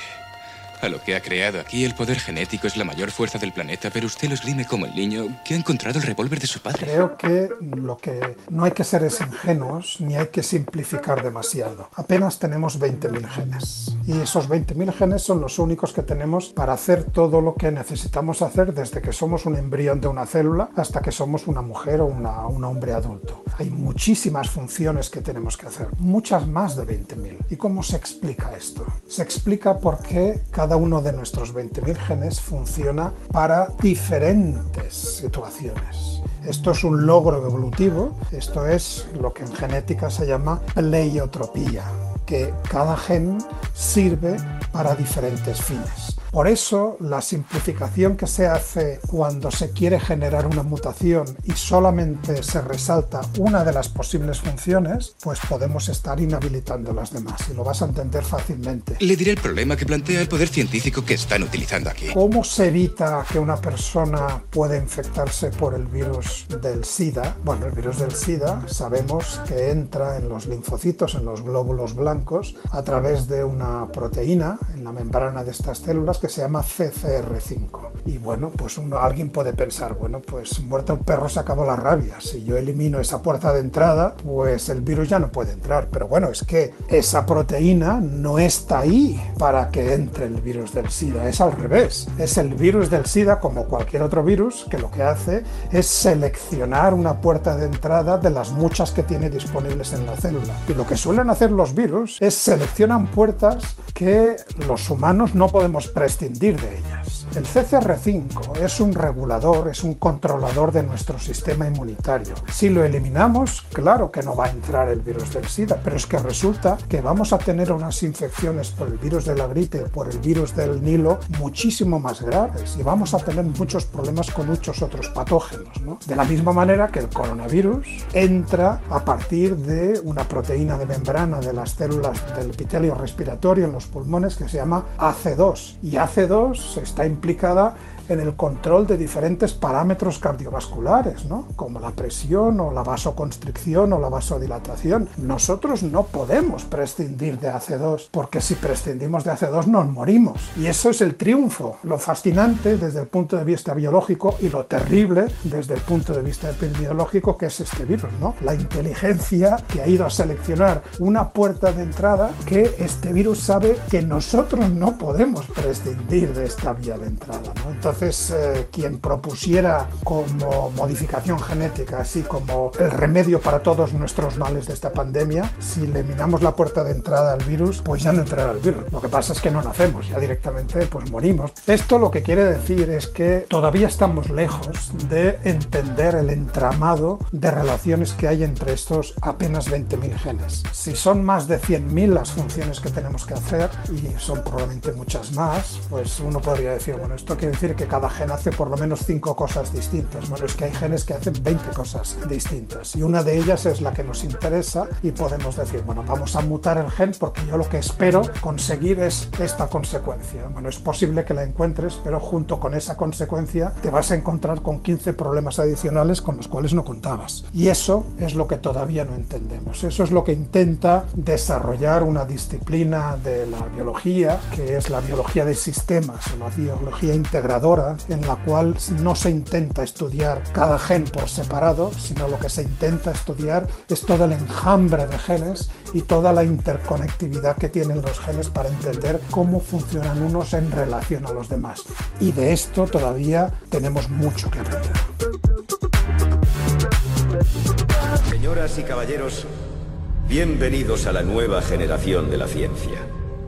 a lo que ha creado aquí. El poder genético es la mayor fuerza del planeta, pero usted lo esgrime como el niño que ha encontrado el revólver de su padre. Creo que lo que no hay que ser es ingenuos ni hay que simplificar demasiado. Apenas tenemos 20.000 genes y esos 20.000 genes son los únicos que tenemos para hacer todo lo que necesitamos hacer desde que somos un embrión de una célula hasta que somos una mujer o una, un hombre adulto. Hay muchísimas funciones que tenemos que hacer, muchas más de 20.000. ¿Y cómo se explica esto? Se explica porque cada uno de nuestros 20.000 genes funciona para diferentes situaciones. Esto es un logro evolutivo, esto es lo que en genética se llama pleiotropía, que cada gen sirve para diferentes fines. Por eso la simplificación que se hace cuando se quiere generar una mutación y solamente se resalta una de las posibles funciones, pues podemos estar inhabilitando las demás y lo vas a entender fácilmente. Le diré el problema que plantea el poder científico que están utilizando aquí. ¿Cómo se evita que una persona pueda infectarse por el virus del SIDA? Bueno, el virus del SIDA sabemos que entra en los linfocitos, en los glóbulos blancos, a través de una proteína en la membrana de estas células que se llama CCR5. Y bueno, pues uno, alguien puede pensar, bueno, pues muerto un perro se acabó la rabia. Si yo elimino esa puerta de entrada, pues el virus ya no puede entrar. Pero bueno, es que esa proteína no está ahí para que entre el virus del SIDA, es al revés. Es el virus del SIDA, como cualquier otro virus, que lo que hace es seleccionar una puerta de entrada de las muchas que tiene disponibles en la célula. Y lo que suelen hacer los virus es seleccionan puertas que los humanos no podemos prescindir de ellas. El CCR5 es un regulador, es un controlador de nuestro sistema inmunitario. Si lo eliminamos, claro que no va a entrar el virus del SIDA, pero es que resulta que vamos a tener unas infecciones por el virus de la gripe, por el virus del Nilo, muchísimo más graves y vamos a tener muchos problemas con muchos otros patógenos. ¿no? De la misma manera que el coronavirus entra a partir de una proteína de membrana de las células del epitelio respiratorio en los pulmones que se llama AC2 y AC2 está aplicada en el control de diferentes parámetros cardiovasculares, ¿no? como la presión o la vasoconstricción o la vasodilatación. Nosotros no podemos prescindir de AC2, porque si prescindimos de AC2 nos morimos. Y eso es el triunfo, lo fascinante desde el punto de vista biológico y lo terrible desde el punto de vista epidemiológico que es este virus, ¿no? La inteligencia que ha ido a seleccionar una puerta de entrada que este virus sabe que nosotros no podemos prescindir de esta vía de entrada, ¿no? Entonces, eh, quien propusiera como modificación genética, así como el remedio para todos nuestros males de esta pandemia, si eliminamos la puerta de entrada al virus, pues ya no entrará el virus. Lo que pasa es que no nacemos, ya directamente pues morimos. Esto lo que quiere decir es que todavía estamos lejos de entender el entramado de relaciones que hay entre estos apenas 20.000 genes. Si son más de 100.000 las funciones que tenemos que hacer, y son probablemente muchas más, pues uno podría decir, bueno, esto quiere decir que cada gen hace por lo menos 5 cosas distintas. Bueno, es que hay genes que hacen 20 cosas distintas y una de ellas es la que nos interesa y podemos decir, bueno, vamos a mutar el gen porque yo lo que espero conseguir es esta consecuencia. Bueno, es posible que la encuentres, pero junto con esa consecuencia te vas a encontrar con 15 problemas adicionales con los cuales no contabas. Y eso es lo que todavía no entendemos. Eso es lo que intenta desarrollar una disciplina de la biología, que es la biología de sistemas o la biología integradora, en la cual no se intenta estudiar cada gen por separado, sino lo que se intenta estudiar es todo el enjambre de genes y toda la interconectividad que tienen los genes para entender cómo funcionan unos en relación a los demás. Y de esto todavía tenemos mucho que aprender. Señoras y caballeros, bienvenidos a la nueva generación de la ciencia.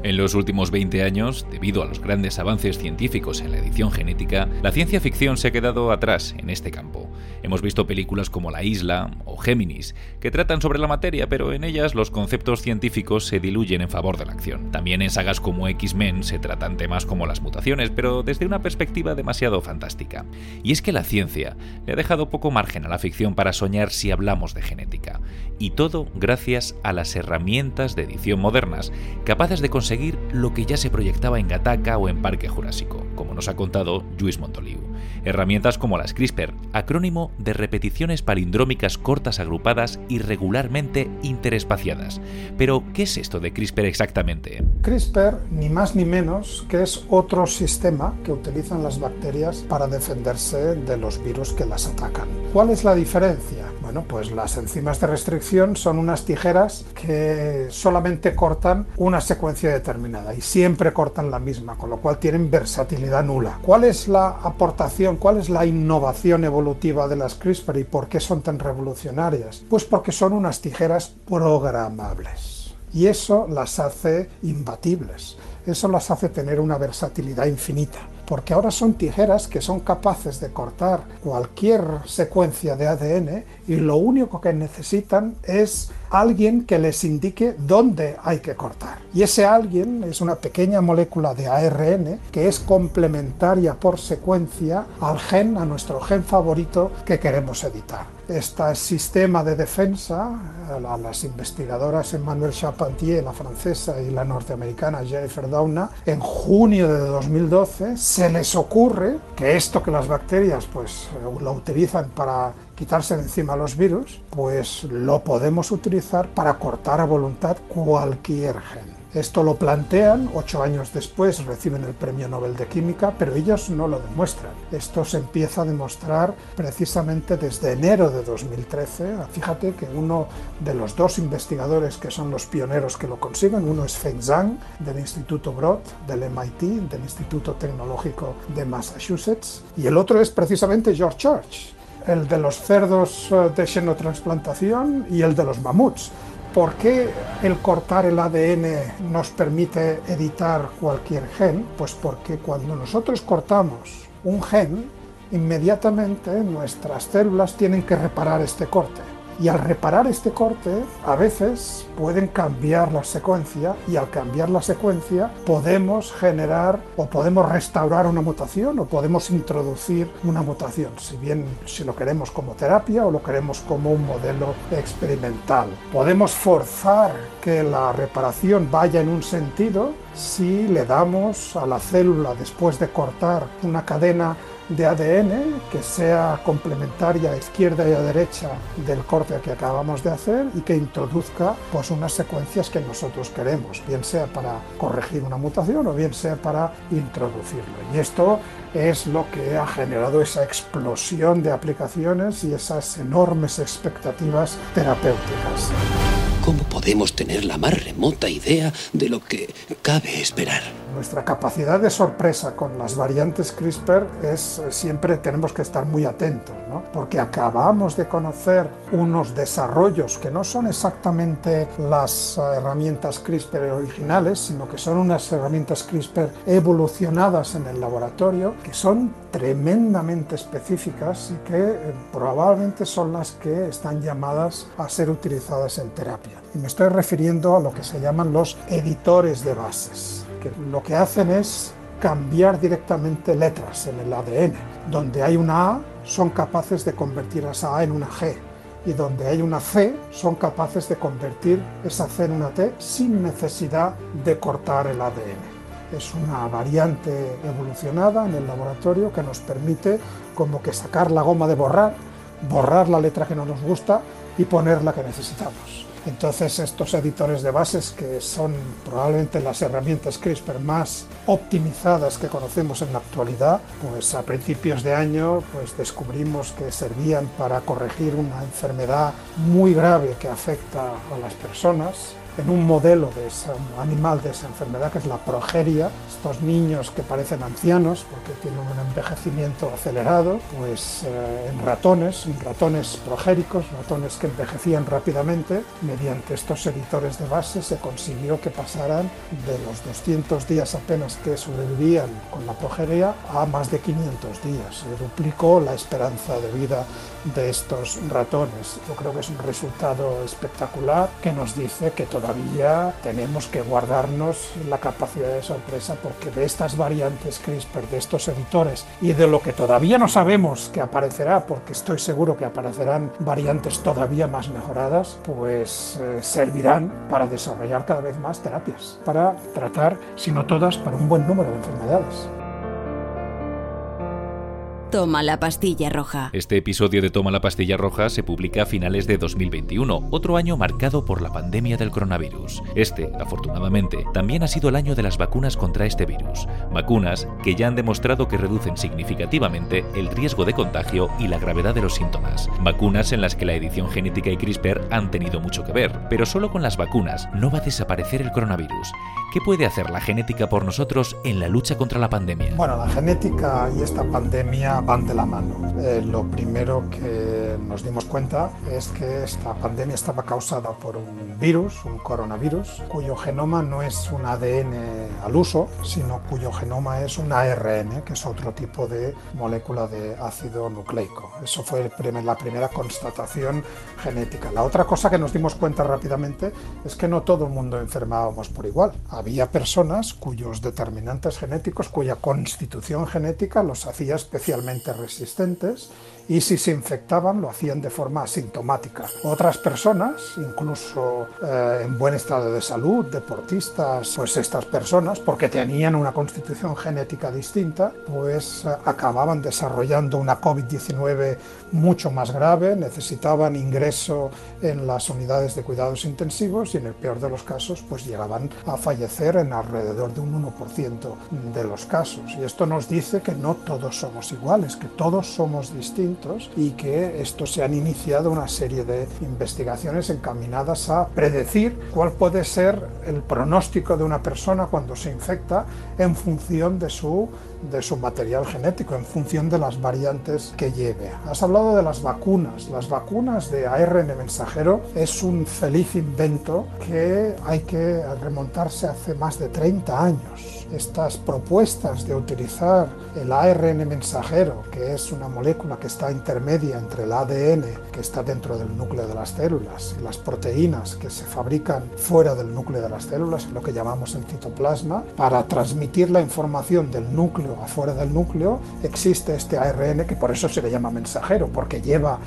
En los últimos 20 años, debido a los grandes avances científicos en la edición genética, la ciencia ficción se ha quedado atrás en este campo. Hemos visto películas como La Isla o Géminis, que tratan sobre la materia, pero en ellas los conceptos científicos se diluyen en favor de la acción. También en sagas como X-Men se tratan temas como las mutaciones, pero desde una perspectiva demasiado fantástica. Y es que la ciencia le ha dejado poco margen a la ficción para soñar si hablamos de genética. Y todo gracias a las herramientas de edición modernas, capaces de conseguir lo que ya se proyectaba en Gattaca o en Parque Jurásico, como nos ha contado Luis Montoliu. Herramientas como las CRISPR, acrónimo de repeticiones palindrómicas cortas agrupadas y regularmente interespaciadas. Pero, ¿qué es esto de CRISPR exactamente? CRISPR, ni más ni menos, que es otro sistema que utilizan las bacterias para defenderse de los virus que las atacan. ¿Cuál es la diferencia? Bueno, pues las enzimas de restricción son unas tijeras que solamente cortan una secuencia determinada y siempre cortan la misma, con lo cual tienen versatilidad nula. ¿Cuál es la aportación, cuál es la innovación evolutiva de las CRISPR y por qué son tan revolucionarias? Pues porque son unas tijeras programables. Y eso las hace imbatibles. Eso las hace tener una versatilidad infinita porque ahora son tijeras que son capaces de cortar cualquier secuencia de ADN y lo único que necesitan es alguien que les indique dónde hay que cortar. Y ese alguien es una pequeña molécula de ARN que es complementaria por secuencia al gen, a nuestro gen favorito que queremos editar. Este sistema de defensa, a las investigadoras Emmanuelle Charpentier, la francesa, y la norteamericana Jennifer Doudna, en junio de 2012 se les ocurre que esto que las bacterias pues lo utilizan para quitarse de encima los virus, pues lo podemos utilizar para cortar a voluntad cualquier gen. Esto lo plantean, ocho años después reciben el Premio Nobel de Química, pero ellos no lo demuestran. Esto se empieza a demostrar precisamente desde enero de 2013. Fíjate que uno de los dos investigadores que son los pioneros que lo consiguen, uno es Feng Zhang del Instituto Broad del MIT, del Instituto Tecnológico de Massachusetts, y el otro es precisamente George Church, el de los cerdos eh, de xenotransplantación y el de los mamuts. ¿Por qué el cortar el ADN nos permite editar cualquier gen? Pues porque cuando nosotros cortamos un gen, inmediatamente nuestras células tienen que reparar este corte. Y al reparar este corte, a veces pueden cambiar la secuencia y al cambiar la secuencia podemos generar o podemos restaurar una mutación o podemos introducir una mutación, si bien si lo queremos como terapia o lo queremos como un modelo experimental. Podemos forzar que la reparación vaya en un sentido si le damos a la célula después de cortar una cadena de ADN que sea complementaria a izquierda y a derecha del corte que acabamos de hacer y que introduzca pues unas secuencias que nosotros queremos, bien sea para corregir una mutación o bien sea para introducirlo. Y esto es lo que ha generado esa explosión de aplicaciones y esas enormes expectativas terapéuticas. ¿Cómo podemos tener la más remota idea de lo que cabe esperar? Nuestra capacidad de sorpresa con las variantes CRISPR es siempre tenemos que estar muy atentos, ¿no? porque acabamos de conocer unos desarrollos que no son exactamente las herramientas CRISPR originales, sino que son unas herramientas CRISPR evolucionadas en el laboratorio, que son tremendamente específicas y que eh, probablemente son las que están llamadas a ser utilizadas en terapia. Y me estoy refiriendo a lo que se llaman los editores de bases, lo que hacen es cambiar directamente letras en el ADN. Donde hay una A, son capaces de convertir esa A en una G. Y donde hay una C, son capaces de convertir esa C en una T sin necesidad de cortar el ADN es una variante evolucionada en el laboratorio que nos permite como que sacar la goma de borrar, borrar la letra que no nos gusta y poner la que necesitamos. Entonces estos editores de bases, que son probablemente las herramientas CRISPR más optimizadas que conocemos en la actualidad, pues a principios de año pues descubrimos que servían para corregir una enfermedad muy grave que afecta a las personas en un modelo de ese animal de esa enfermedad que es la progeria, estos niños que parecen ancianos porque tienen un envejecimiento acelerado, pues eh, en ratones, en ratones progéricos, ratones que envejecían rápidamente, mediante estos editores de base se consiguió que pasaran de los 200 días apenas que sobrevivían con la progeria a más de 500 días. Se duplicó la esperanza de vida de estos ratones. Yo creo que es un resultado espectacular que nos dice que todavía tenemos que guardarnos la capacidad de sorpresa porque de estas variantes CRISPR, de estos editores y de lo que todavía no sabemos que aparecerá, porque estoy seguro que aparecerán variantes todavía más mejoradas, pues eh, servirán para desarrollar cada vez más terapias, para tratar, si no todas, para un buen número de enfermedades. Toma la pastilla roja. Este episodio de Toma la pastilla roja se publica a finales de 2021, otro año marcado por la pandemia del coronavirus. Este, afortunadamente, también ha sido el año de las vacunas contra este virus. Vacunas que ya han demostrado que reducen significativamente el riesgo de contagio y la gravedad de los síntomas. Vacunas en las que la edición genética y CRISPR han tenido mucho que ver, pero solo con las vacunas no va a desaparecer el coronavirus. ¿Qué puede hacer la genética por nosotros en la lucha contra la pandemia? Bueno, la genética y esta pandemia van de la mano. Eh, lo primero que nos dimos cuenta es que esta pandemia estaba causada por un virus, un coronavirus, cuyo genoma no es un ADN al uso, sino cuyo genoma es un ARN, que es otro tipo de molécula de ácido nucleico. Eso fue la primera constatación genética. La otra cosa que nos dimos cuenta rápidamente es que no todo el mundo enfermábamos por igual. Había personas cuyos determinantes genéticos, cuya constitución genética los hacía especialmente resistentes y si se infectaban lo hacían de forma asintomática. Otras personas, incluso eh, en buen estado de salud, deportistas, pues estas personas, porque tenían una constitución genética distinta, pues eh, acababan desarrollando una COVID-19 mucho más grave, necesitaban ingreso en las unidades de cuidados intensivos y en el peor de los casos pues llegaban a fallecer en alrededor de un 1% de los casos. Y esto nos dice que no todos somos iguales, que todos somos distintos y que esto se han iniciado una serie de investigaciones encaminadas a predecir cuál puede ser el pronóstico de una persona cuando se infecta en función de su de su material genético en función de las variantes que lleve. Has hablado de las vacunas. Las vacunas de ARN mensajero es un feliz invento que hay que remontarse hace más de 30 años estas propuestas de utilizar el ARN mensajero, que es una molécula que está intermedia entre el ADN, que está dentro del núcleo de las células, y las proteínas que se fabrican fuera del núcleo de las células, lo que llamamos el citoplasma, para transmitir la información del núcleo afuera del núcleo, existe este ARN que por eso se le llama mensajero, porque lleva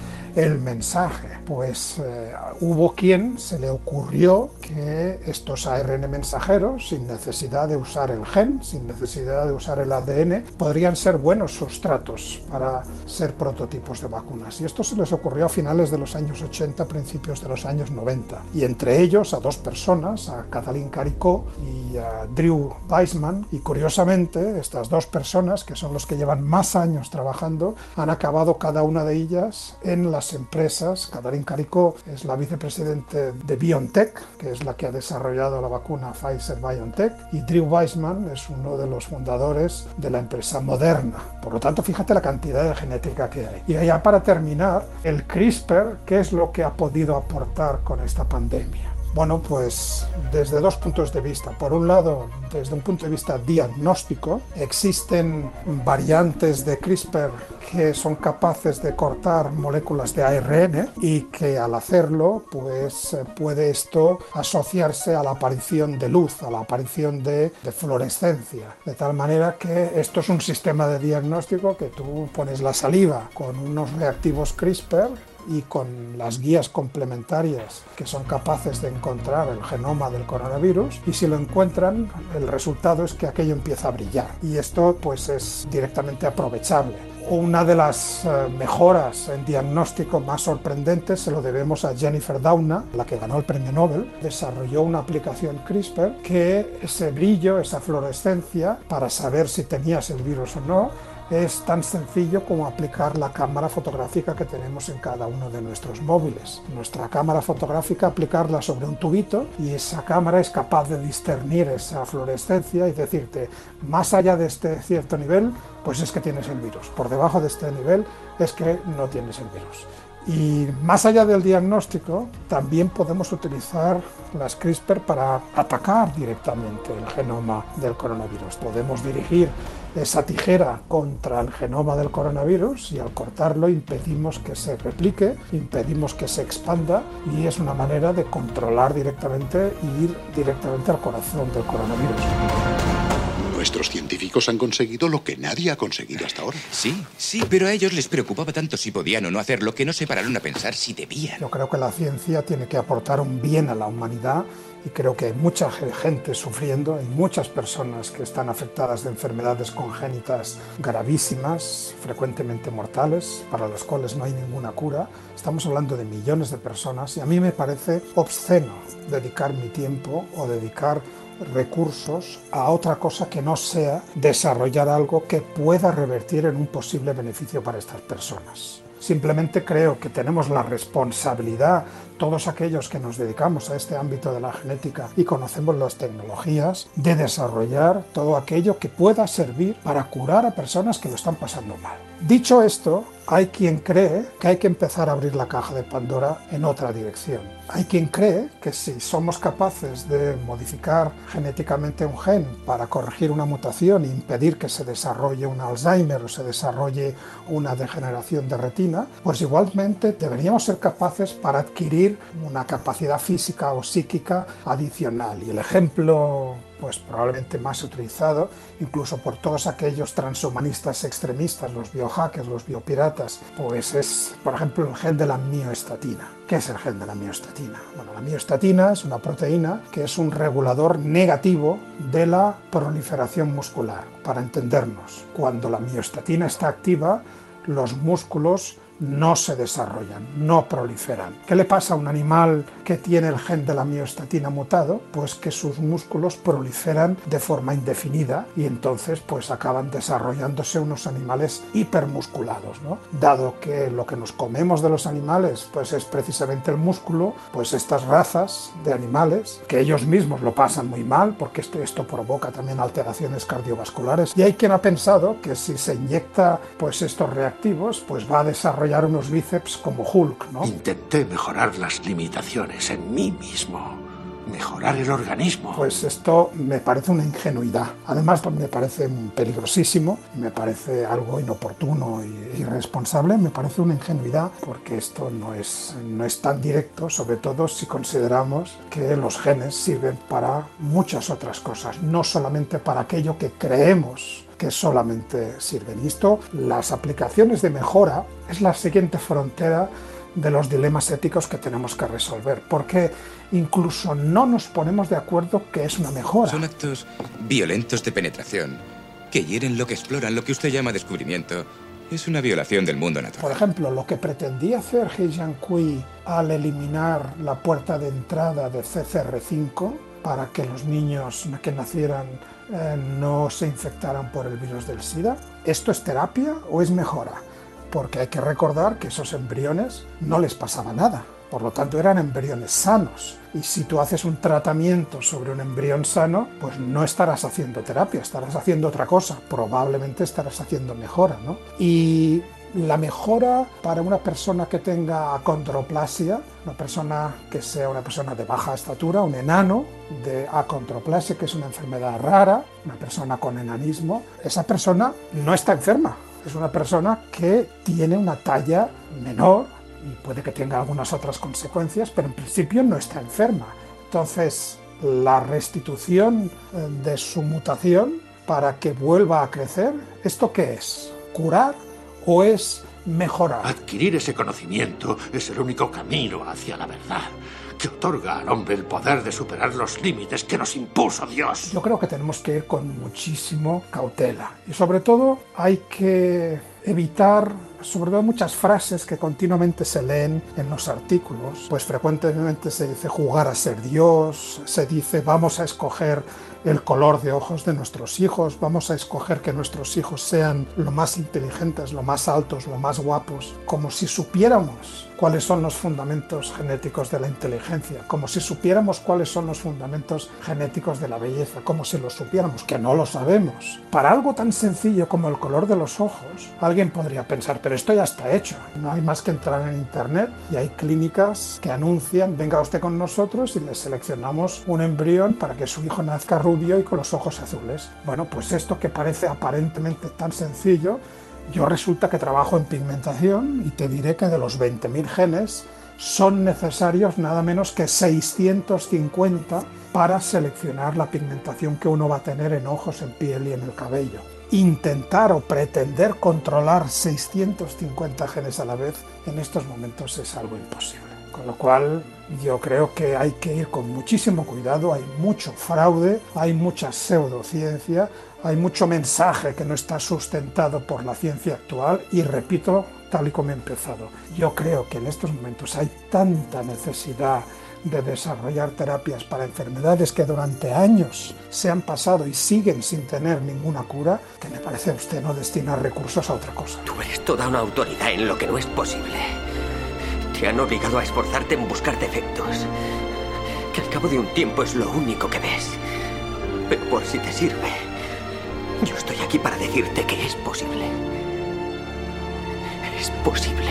el mensaje. Pues eh, hubo quien se le ocurrió que estos ARN mensajeros, sin necesidad de usar el gen, sin necesidad de usar el ADN, podrían ser buenos sustratos para ser prototipos de vacunas. Y esto se les ocurrió a finales de los años 80, principios de los años 90. Y entre ellos a dos personas, a Kathleen Caricó y a Drew Weissman. Y curiosamente, estas dos personas, que son los que llevan más años trabajando, han acabado cada una de ellas en las empresas. Kathleen Caricó es la vicepresidente de BioNTech, que es la que ha desarrollado la vacuna Pfizer BioNTech, y Drew Weissman es uno de los fundadores de la empresa Moderna. Por lo tanto, fíjate la cantidad de genética que hay. Y ya para terminar, el CRISPR, ¿qué es lo que ha podido aportar con esta pandemia? Bueno, pues desde dos puntos de vista. Por un lado, desde un punto de vista diagnóstico, existen variantes de CRISPR que son capaces de cortar moléculas de ARN y que al hacerlo, pues puede esto asociarse a la aparición de luz, a la aparición de, de fluorescencia. De tal manera que esto es un sistema de diagnóstico que tú pones la saliva con unos reactivos CRISPR y con las guías complementarias que son capaces de encontrar el genoma del coronavirus y si lo encuentran el resultado es que aquello empieza a brillar y esto pues es directamente aprovechable. Una de las eh, mejoras en diagnóstico más sorprendentes se lo debemos a Jennifer Doudna, la que ganó el premio Nobel. Desarrolló una aplicación CRISPR que ese brillo, esa fluorescencia, para saber si tenías el virus o no, es tan sencillo como aplicar la cámara fotográfica que tenemos en cada uno de nuestros móviles. Nuestra cámara fotográfica aplicarla sobre un tubito y esa cámara es capaz de discernir esa fluorescencia y decirte, más allá de este cierto nivel, pues es que tienes el virus. Por debajo de este nivel es que no tienes el virus. Y más allá del diagnóstico, también podemos utilizar las CRISPR para atacar directamente el genoma del coronavirus. Podemos dirigir esa tijera contra el genoma del coronavirus y al cortarlo impedimos que se replique, impedimos que se expanda y es una manera de controlar directamente y ir directamente al corazón del coronavirus. Nuestros científicos han conseguido lo que nadie ha conseguido hasta ahora. Sí, sí, pero a ellos les preocupaba tanto si podían o no hacerlo que no se pararon a pensar si debían. Yo creo que la ciencia tiene que aportar un bien a la humanidad y creo que hay mucha gente sufriendo, hay muchas personas que están afectadas de enfermedades congénitas gravísimas, frecuentemente mortales, para las cuales no hay ninguna cura. Estamos hablando de millones de personas y a mí me parece obsceno dedicar mi tiempo o dedicar recursos a otra cosa que no sea desarrollar algo que pueda revertir en un posible beneficio para estas personas. Simplemente creo que tenemos la responsabilidad, todos aquellos que nos dedicamos a este ámbito de la genética y conocemos las tecnologías, de desarrollar todo aquello que pueda servir para curar a personas que lo están pasando mal. Dicho esto, hay quien cree que hay que empezar a abrir la caja de Pandora en otra dirección. Hay quien cree que si somos capaces de modificar genéticamente un gen para corregir una mutación e impedir que se desarrolle un Alzheimer o se desarrolle una degeneración de retina, pues igualmente deberíamos ser capaces para adquirir una capacidad física o psíquica adicional. Y el ejemplo pues probablemente más utilizado incluso por todos aquellos transhumanistas extremistas, los biohackers, los biopiratas, pues es, por ejemplo, el gen de la mioestatina. ¿Qué es el gen de la mioestatina? Bueno, la mioestatina es una proteína que es un regulador negativo de la proliferación muscular. Para entendernos, cuando la mioestatina está activa, los músculos no se desarrollan, no proliferan. ¿Qué le pasa a un animal que tiene el gen de la miostatina mutado? Pues que sus músculos proliferan de forma indefinida y entonces pues acaban desarrollándose unos animales hipermusculados, ¿no? Dado que lo que nos comemos de los animales pues es precisamente el músculo, pues estas razas de animales que ellos mismos lo pasan muy mal porque esto, esto provoca también alteraciones cardiovasculares y hay quien ha pensado que si se inyecta pues estos reactivos pues va a desarrollar unos bíceps como Hulk, ¿no? Intenté mejorar las limitaciones en mí mismo, mejorar el organismo. Pues esto me parece una ingenuidad. Además, me parece peligrosísimo, me parece algo inoportuno e irresponsable, me parece una ingenuidad porque esto no es, no es tan directo, sobre todo si consideramos que los genes sirven para muchas otras cosas, no solamente para aquello que creemos que solamente sirven. Y esto, las aplicaciones de mejora, es la siguiente frontera de los dilemas éticos que tenemos que resolver, porque incluso no nos ponemos de acuerdo que es una mejora. Son actos violentos de penetración, que hieren lo que exploran, lo que usted llama descubrimiento. Es una violación del mundo natural. Por ejemplo, lo que pretendía hacer He Jiankui al eliminar la puerta de entrada de CCR5 para que los niños que nacieran eh, no se infectaran por el virus del SIDA. ¿Esto es terapia o es mejora? Porque hay que recordar que esos embriones no les pasaba nada. Por lo tanto, eran embriones sanos. Y si tú haces un tratamiento sobre un embrión sano, pues no estarás haciendo terapia, estarás haciendo otra cosa. Probablemente estarás haciendo mejora, ¿no? Y la mejora para una persona que tenga acondroplasia, una persona que sea una persona de baja estatura, un enano de acondroplasia, que es una enfermedad rara, una persona con enanismo, esa persona no está enferma, es una persona que tiene una talla menor y puede que tenga algunas otras consecuencias, pero en principio no está enferma. Entonces, la restitución eh, de su mutación para que vuelva a crecer, ¿esto qué es? ¿Curar o es mejorar? Adquirir ese conocimiento es el único camino hacia la verdad, que otorga al hombre el poder de superar los límites que nos impuso Dios. Yo creo que tenemos que ir con muchísimo cautela y sobre todo hay que evitar sobre todo muchas frases que continuamente se leen en los artículos, pues frecuentemente se dice jugar a ser Dios, se dice vamos a escoger el color de ojos de nuestros hijos, vamos a escoger que nuestros hijos sean lo más inteligentes, lo más altos, lo más guapos, como si supiéramos cuáles son los fundamentos genéticos de la inteligencia, como si supiéramos cuáles son los fundamentos genéticos de la belleza, como si lo supiéramos, que no lo sabemos. Para algo tan sencillo como el color de los ojos, alguien podría pensar, pero esto ya está hecho, no hay más que entrar en Internet y hay clínicas que anuncian, venga usted con nosotros y le seleccionamos un embrión para que su hijo nazca rubio y con los ojos azules. Bueno, pues esto que parece aparentemente tan sencillo, yo resulta que trabajo en pigmentación y te diré que de los 20.000 genes son necesarios nada menos que 650 para seleccionar la pigmentación que uno va a tener en ojos, en piel y en el cabello. Intentar o pretender controlar 650 genes a la vez en estos momentos es algo imposible. Con lo cual yo creo que hay que ir con muchísimo cuidado, hay mucho fraude, hay mucha pseudociencia, hay mucho mensaje que no está sustentado por la ciencia actual y repito, tal y como he empezado, yo creo que en estos momentos hay tanta necesidad de desarrollar terapias para enfermedades que durante años se han pasado y siguen sin tener ninguna cura, que me parece a usted no destinar recursos a otra cosa. Tú eres toda una autoridad en lo que no es posible. Te han obligado a esforzarte en buscar defectos, que al cabo de un tiempo es lo único que ves. Pero por si te sirve, yo estoy aquí para decirte que es posible. Es posible.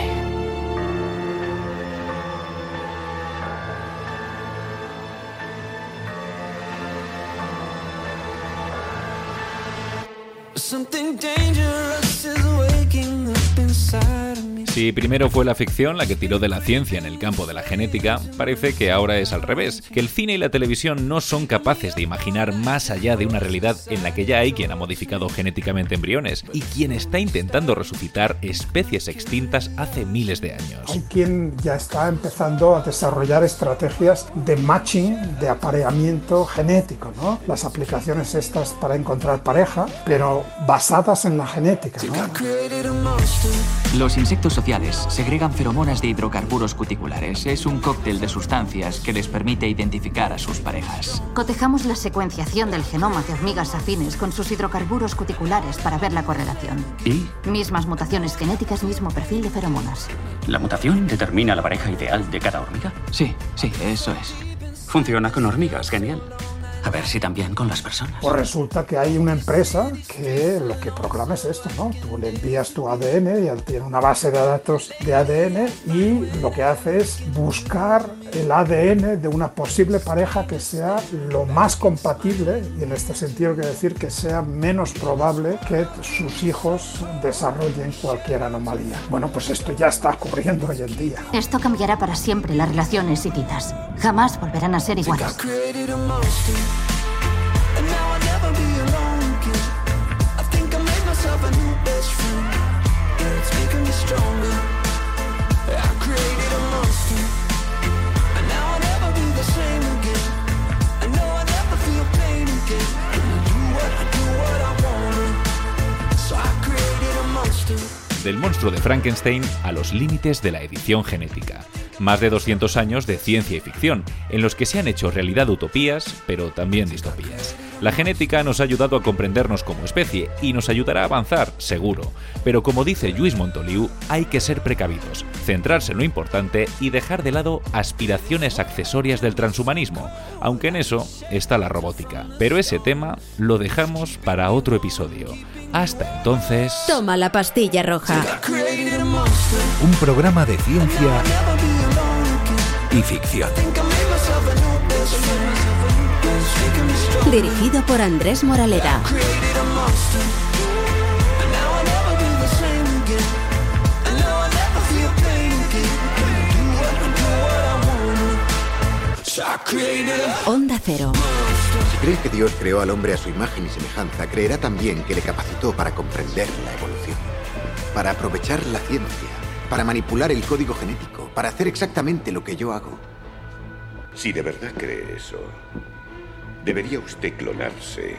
Something dangerous is waking up inside. Si primero fue la ficción la que tiró de la ciencia en el campo de la genética, parece que ahora es al revés, que el cine y la televisión no son capaces de imaginar más allá de una realidad en la que ya hay quien ha modificado genéticamente embriones y quien está intentando resucitar especies extintas hace miles de años. Hay quien ya está empezando a desarrollar estrategias de matching, de apareamiento genético, ¿no? Las aplicaciones estas para encontrar pareja, pero basadas en la genética, ¿no? Los insectos segregan feromonas de hidrocarburos cuticulares. Es un cóctel de sustancias que les permite identificar a sus parejas. Cotejamos la secuenciación del genoma de hormigas afines con sus hidrocarburos cuticulares para ver la correlación. ¿Y? Mismas mutaciones genéticas, mismo perfil de feromonas. ¿La mutación determina la pareja ideal de cada hormiga? Sí, sí, eso es. Funciona con hormigas, genial. A ver si también con las personas. Pues resulta que hay una empresa que lo que proclama es esto, ¿no? Tú le envías tu ADN y él tiene una base de datos de ADN y lo que hace es buscar el ADN de una posible pareja que sea lo más compatible y en este sentido quiere decir que sea menos probable que sus hijos desarrollen cualquier anomalía. Bueno, pues esto ya está ocurriendo hoy en día. Esto cambiará para siempre las relaciones hititas. Jamás volverán a ser iguales. Del monstruo de Frankenstein a los límites de la edición genética. Más de 200 años de ciencia y ficción, en los que se han hecho realidad utopías, pero también distopías. La genética nos ha ayudado a comprendernos como especie y nos ayudará a avanzar, seguro. Pero como dice Luis Montoliu, hay que ser precavidos, centrarse en lo importante y dejar de lado aspiraciones accesorias del transhumanismo, aunque en eso está la robótica. Pero ese tema lo dejamos para otro episodio. Hasta entonces... Toma la pastilla roja. Un programa de ciencia y ficción. Dirigido por Andrés Moraleda. Onda Cero. Si cree que Dios creó al hombre a su imagen y semejanza, creerá también que le capacitó para comprender la evolución, para aprovechar la ciencia, para manipular el código genético, para hacer exactamente lo que yo hago. Si de verdad cree eso, debería usted clonarse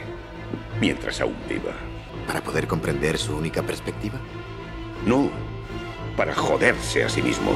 mientras aún viva. ¿Para poder comprender su única perspectiva? No, para joderse a sí mismo.